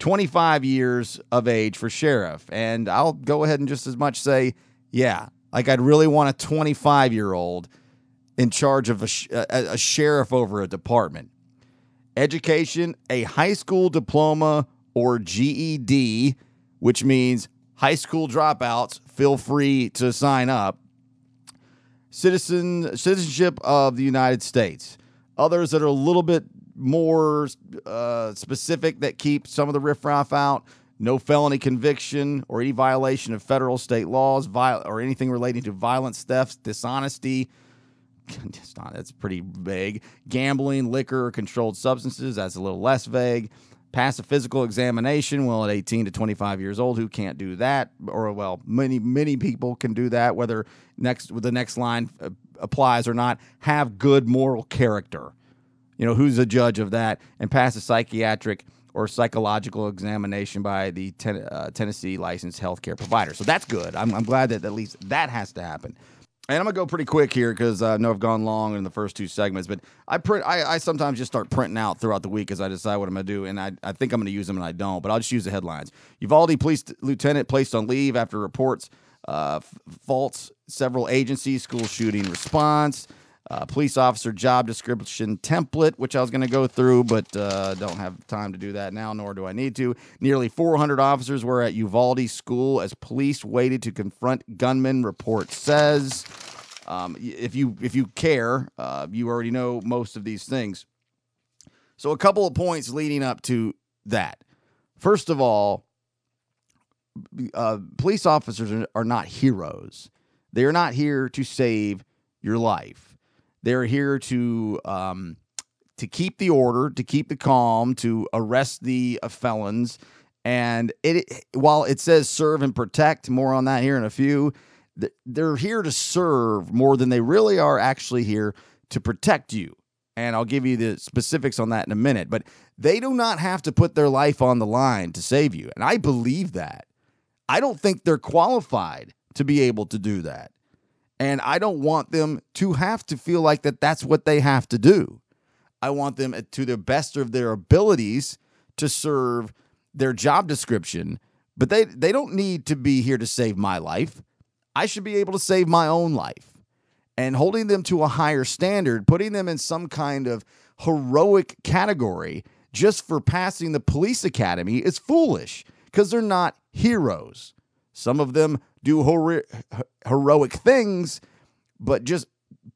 25 years of age for sheriff. And I'll go ahead and just as much say, yeah, like I'd really want a 25 year old in charge of a, sh- a, a sheriff over a department. Education, a high school diploma or GED, which means high school dropouts, feel free to sign up. Citizen citizenship of the United States. Others that are a little bit more uh, specific that keep some of the riffraff out. No felony conviction or any violation of federal state laws, viol- or anything relating to violence, thefts, dishonesty. It's not, that's pretty vague. Gambling, liquor, controlled substances. That's a little less vague. Pass a physical examination. Well, at 18 to 25 years old, who can't do that? Or well, many many people can do that. Whether next the next line uh, applies or not. Have good moral character. You know, who's a judge of that? And pass a psychiatric or psychological examination by the ten, uh, Tennessee licensed healthcare provider. So that's good. I'm, I'm glad that at least that has to happen. And I'm gonna go pretty quick here because I know I've gone long in the first two segments, but I print. I, I sometimes just start printing out throughout the week as I decide what I'm gonna do, and I, I think I'm gonna use them and I don't, but I'll just use the headlines. Uvalde police lieutenant placed on leave after reports uh, faults several agencies, school shooting response uh, police officer job description template, which I was going to go through, but uh, don't have time to do that now, nor do I need to. Nearly 400 officers were at Uvalde School as police waited to confront gunmen. Report says. Um, if you if you care, uh, you already know most of these things. So a couple of points leading up to that. First of all, uh, police officers are, are not heroes. They are not here to save your life. They're here to um, to keep the order, to keep the calm, to arrest the uh, felons. And it while it says serve and protect, more on that here in a few. They're here to serve more than they really are actually here to protect you. And I'll give you the specifics on that in a minute. But they do not have to put their life on the line to save you. And I believe that. I don't think they're qualified to be able to do that. And I don't want them to have to feel like that that's what they have to do. I want them to the best of their abilities to serve their job description, but they they don't need to be here to save my life. I should be able to save my own life. And holding them to a higher standard, putting them in some kind of heroic category just for passing the police academy is foolish because they're not heroes. Some of them do hor- heroic things, but just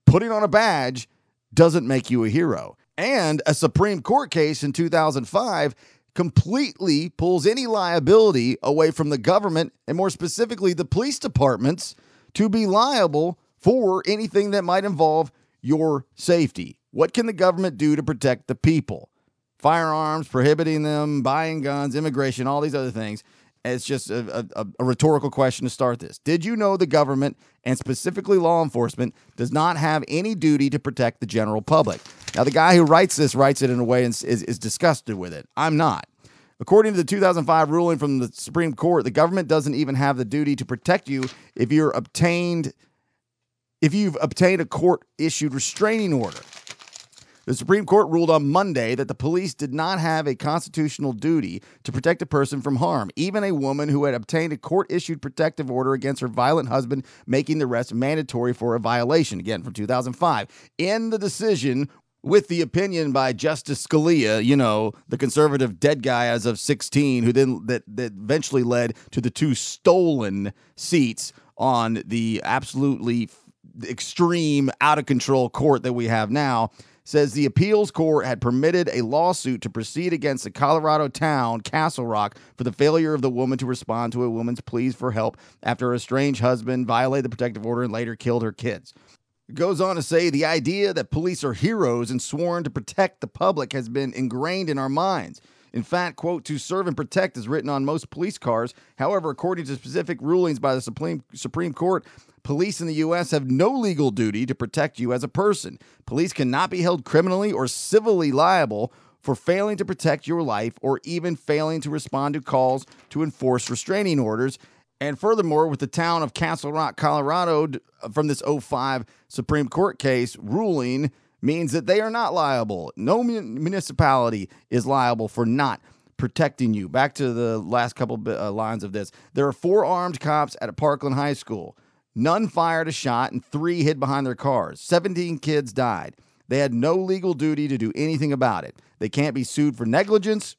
putting on a badge doesn't make you a hero. And a Supreme Court case in 2005 completely pulls any liability away from the government and more specifically the police departments to be liable for anything that might involve your safety. What can the government do to protect the people? Firearms, prohibiting them, buying guns, immigration, all these other things. It's just a, a, a, rhetorical question to start this. Did you know the government, and specifically law enforcement, does not have any duty to protect the general public? Now, the guy who writes this writes it in a way and is, is disgusted with it. I'm not. According to the 2005 ruling from the Supreme Court, the government doesn't even have the duty to protect you if you're obtained if you've obtained a court issued restraining order. The Supreme Court ruled on Monday that the police did not have a constitutional duty to protect a person from harm, even a woman who had obtained a court issued protective order against her violent husband, making the arrest mandatory for a violation. Again, from 2005. In the decision, with the opinion by Justice Scalia, you know, the conservative dead guy as of 16, who then that, that eventually led to the two stolen seats on the absolutely extreme, out of control court that we have now says the appeals court had permitted a lawsuit to proceed against the Colorado town, Castle Rock, for the failure of the woman to respond to a woman's pleas for help after her estranged husband violated the protective order and later killed her kids. It goes on to say the idea that police are heroes and sworn to protect the public has been ingrained in our minds. In fact, quote, to serve and protect is written on most police cars. However, according to specific rulings by the Supreme, Supreme Court, police in the U.S. have no legal duty to protect you as a person. Police cannot be held criminally or civilly liable for failing to protect your life or even failing to respond to calls to enforce restraining orders. And furthermore, with the town of Castle Rock, Colorado, from this 05 Supreme Court case ruling means that they are not liable. No mun- municipality is liable for not protecting you. Back to the last couple uh, lines of this. There are four armed cops at a Parkland High School. None fired a shot and three hid behind their cars. 17 kids died. They had no legal duty to do anything about it. They can't be sued for negligence,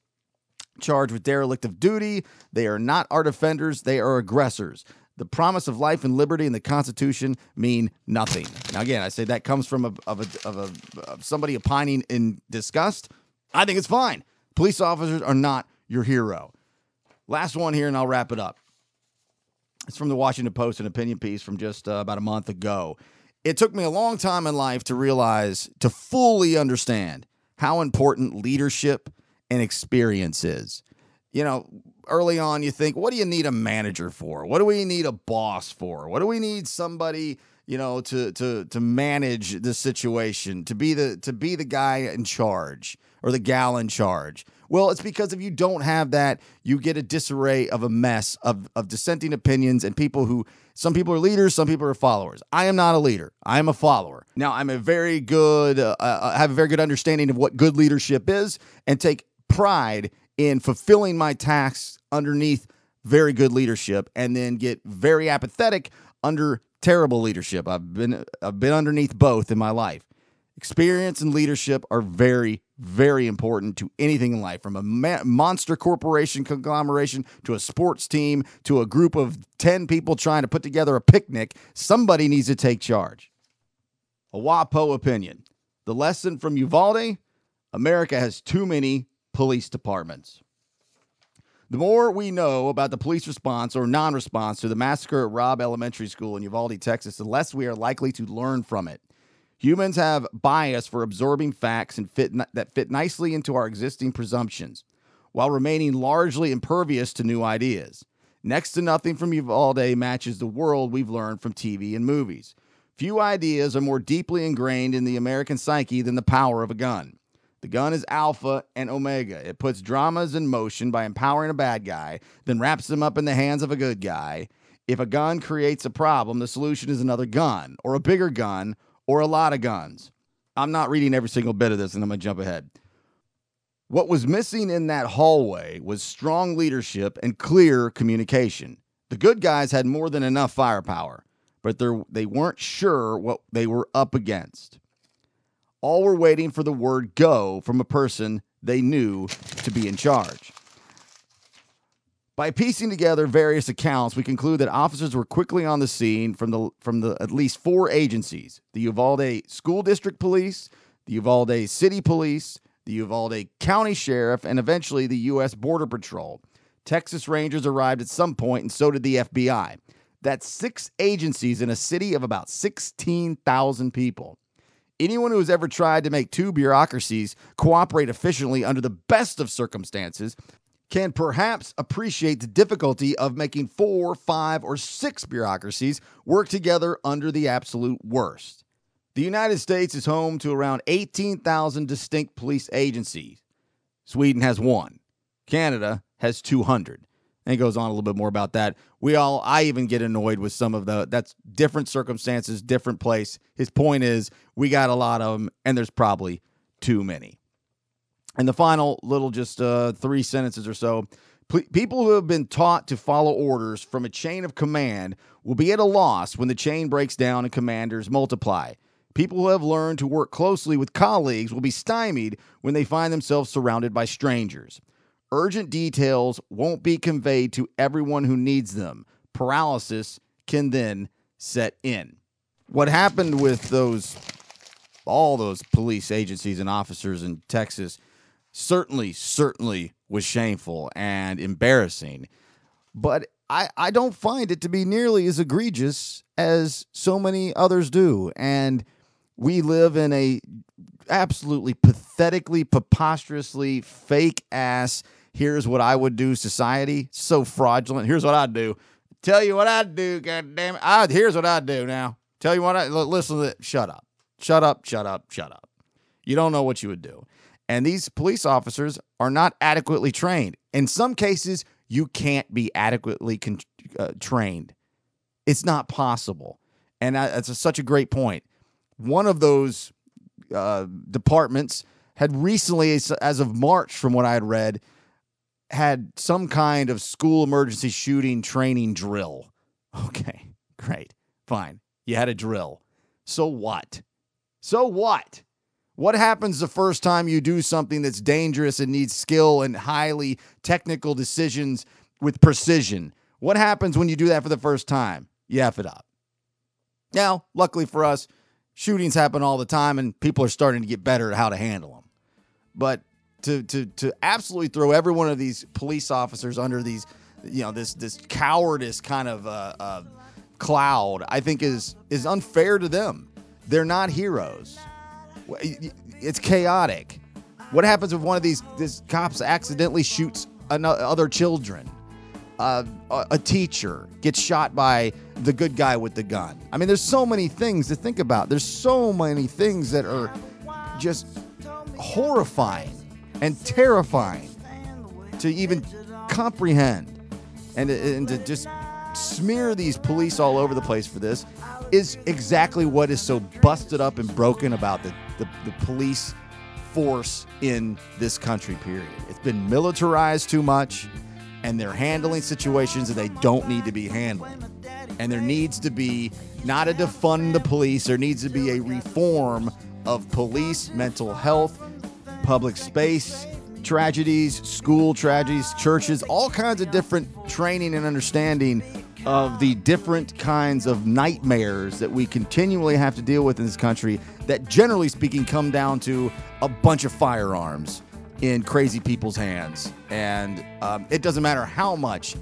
charged with derelict of duty. They are not our defenders, they are aggressors. The promise of life and liberty and the Constitution mean nothing. Now, again, I say that comes from a, of, a, of, a, of somebody opining in disgust. I think it's fine. Police officers are not your hero. Last one here, and I'll wrap it up. It's from the Washington Post, an opinion piece from just uh, about a month ago. It took me a long time in life to realize, to fully understand how important leadership and experience is. You know, early on, you think, what do you need a manager for? What do we need a boss for? What do we need somebody, you know, to to to manage the situation, to be the to be the guy in charge or the gal in charge? Well, it's because if you don't have that, you get a disarray of a mess of, of dissenting opinions and people who some people are leaders, some people are followers. I am not a leader. I am a follower. Now, I'm a very good, uh, uh, I have a very good understanding of what good leadership is and take pride in fulfilling my tasks underneath very good leadership and then get very apathetic under terrible leadership. I've been I've been underneath both in my life. Experience and leadership are very, very important to anything in life, from a ma- monster corporation conglomeration to a sports team to a group of 10 people trying to put together a picnic. Somebody needs to take charge. A WAPO opinion. The lesson from Uvalde America has too many police departments. The more we know about the police response or non response to the massacre at Robb Elementary School in Uvalde, Texas, the less we are likely to learn from it. Humans have bias for absorbing facts and fit that fit nicely into our existing presumptions, while remaining largely impervious to new ideas. Next to nothing from Uvalde matches the world we've learned from TV and movies. Few ideas are more deeply ingrained in the American psyche than the power of a gun. The gun is alpha and omega. It puts dramas in motion by empowering a bad guy, then wraps them up in the hands of a good guy. If a gun creates a problem, the solution is another gun, or a bigger gun, or a lot of guns. I'm not reading every single bit of this, and I'm going to jump ahead. What was missing in that hallway was strong leadership and clear communication. The good guys had more than enough firepower, but they're- weren't sure what they were up against. All were waiting for the word go from a person they knew to be in charge. By piecing together various accounts, we conclude that officers were quickly on the scene from the from the at least four agencies: the Uvalde School District Police, the Uvalde City Police, the Uvalde County Sheriff, and eventually the U.S. Border Patrol. Texas Rangers arrived at some point, and so did the FBI. That's six agencies in a city of about 16,000 people. Anyone who has ever tried to make two bureaucracies cooperate efficiently under the best of circumstances can perhaps appreciate the difficulty of making four, five, or six bureaucracies work together under the absolute worst. The United States is home to around 18,000 distinct police agencies. Sweden has one. Canada has 200. And he goes on a little bit more about that. We all, I even get annoyed with some of the, that's different circumstances, different place. His point is, we got a lot of them, and there's probably too many. And the final little, just uh, three sentences or so. People who have been taught to follow orders from a chain of command will be at a loss when the chain breaks down and commanders multiply. People who have learned to work closely with colleagues will be stymied when they find themselves surrounded by strangers. Urgent details won't be conveyed to everyone who needs them. Paralysis can then set in. What happened with those all those police agencies and officers in Texas certainly, certainly was shameful and embarrassing. But I, I don't find it to be nearly as egregious as so many others do. And we live in a absolutely pathetically, preposterously fake ass. Here's what I would do society. So fraudulent. Here's what I'd do. Tell you what I'd do, God damn it. I, ah, here's what I'd do now. Tell you what I listen to it. Shut up. Shut up, shut up, shut up. You don't know what you would do. And these police officers are not adequately trained. In some cases, you can't be adequately con- uh, trained. It's not possible. And I, that's a, such a great point. One of those uh, departments had recently, as, as of March, from what I had read, had some kind of school emergency shooting training drill. Okay, great, fine. You had a drill. So what? So what? What happens the first time you do something that's dangerous and needs skill and highly technical decisions with precision? What happens when you do that for the first time? You F it up. Now, luckily for us, shootings happen all the time and people are starting to get better at how to handle them. But to to to absolutely throw every one of these police officers under these you know this this cowardice kind of uh, uh, cloud, I think is is unfair to them. They're not heroes. It's chaotic. What happens if one of these this cops accidentally shoots another, other children? Uh, a a teacher gets shot by the good guy with the gun. I mean, there's so many things to think about. There's so many things that are just horrifying and terrifying to even comprehend and, and to just smear these police all over the place for this is exactly what is so busted up and broken about the, the, the police force in this country period. It's been militarized too much and they're handling situations that they don't need to be handling. And there needs to be not a defund the police there needs to be a reform of police mental health public space tragedies, school tragedies, churches, all kinds of different training and understanding of the different kinds of nightmares that we continually have to deal with in this country that generally speaking come down to a bunch of firearms in crazy people's hands. And um, it doesn't matter how much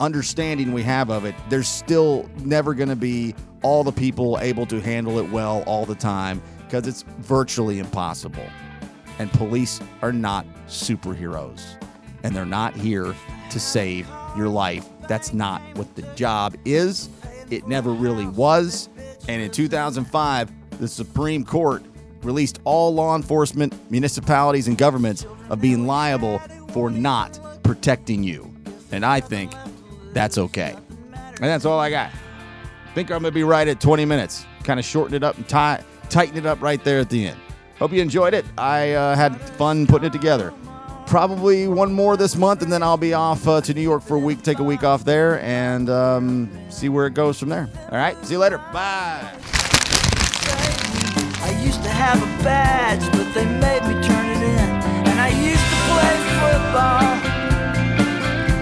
understanding we have of it, there's still never going to be all the people able to handle it well all the time because it's virtually impossible and police are not superheroes. And they're not here to save your life. That's not what the job is. It never really was. And in 2005, the Supreme Court released all law enforcement, municipalities, and governments of being liable for not protecting you. And I think that's okay. And that's all I got. Think I'm going to be right at 20 minutes. Kind of shorten it up and tie, tighten it up right there at the end. Hope you enjoyed it. I uh, had fun putting it together probably one more this month, and then I'll be off uh, to New York for a week, take a week off there, and um, see where it goes from there. All right, see you later. Bye. I used to have a badge, but they made me turn it in. And I used to play football,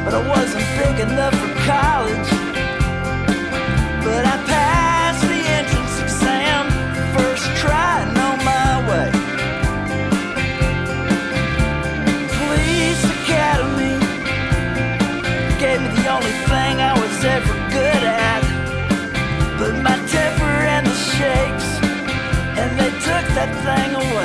but I wasn't big enough for college. But I passed. that thing away.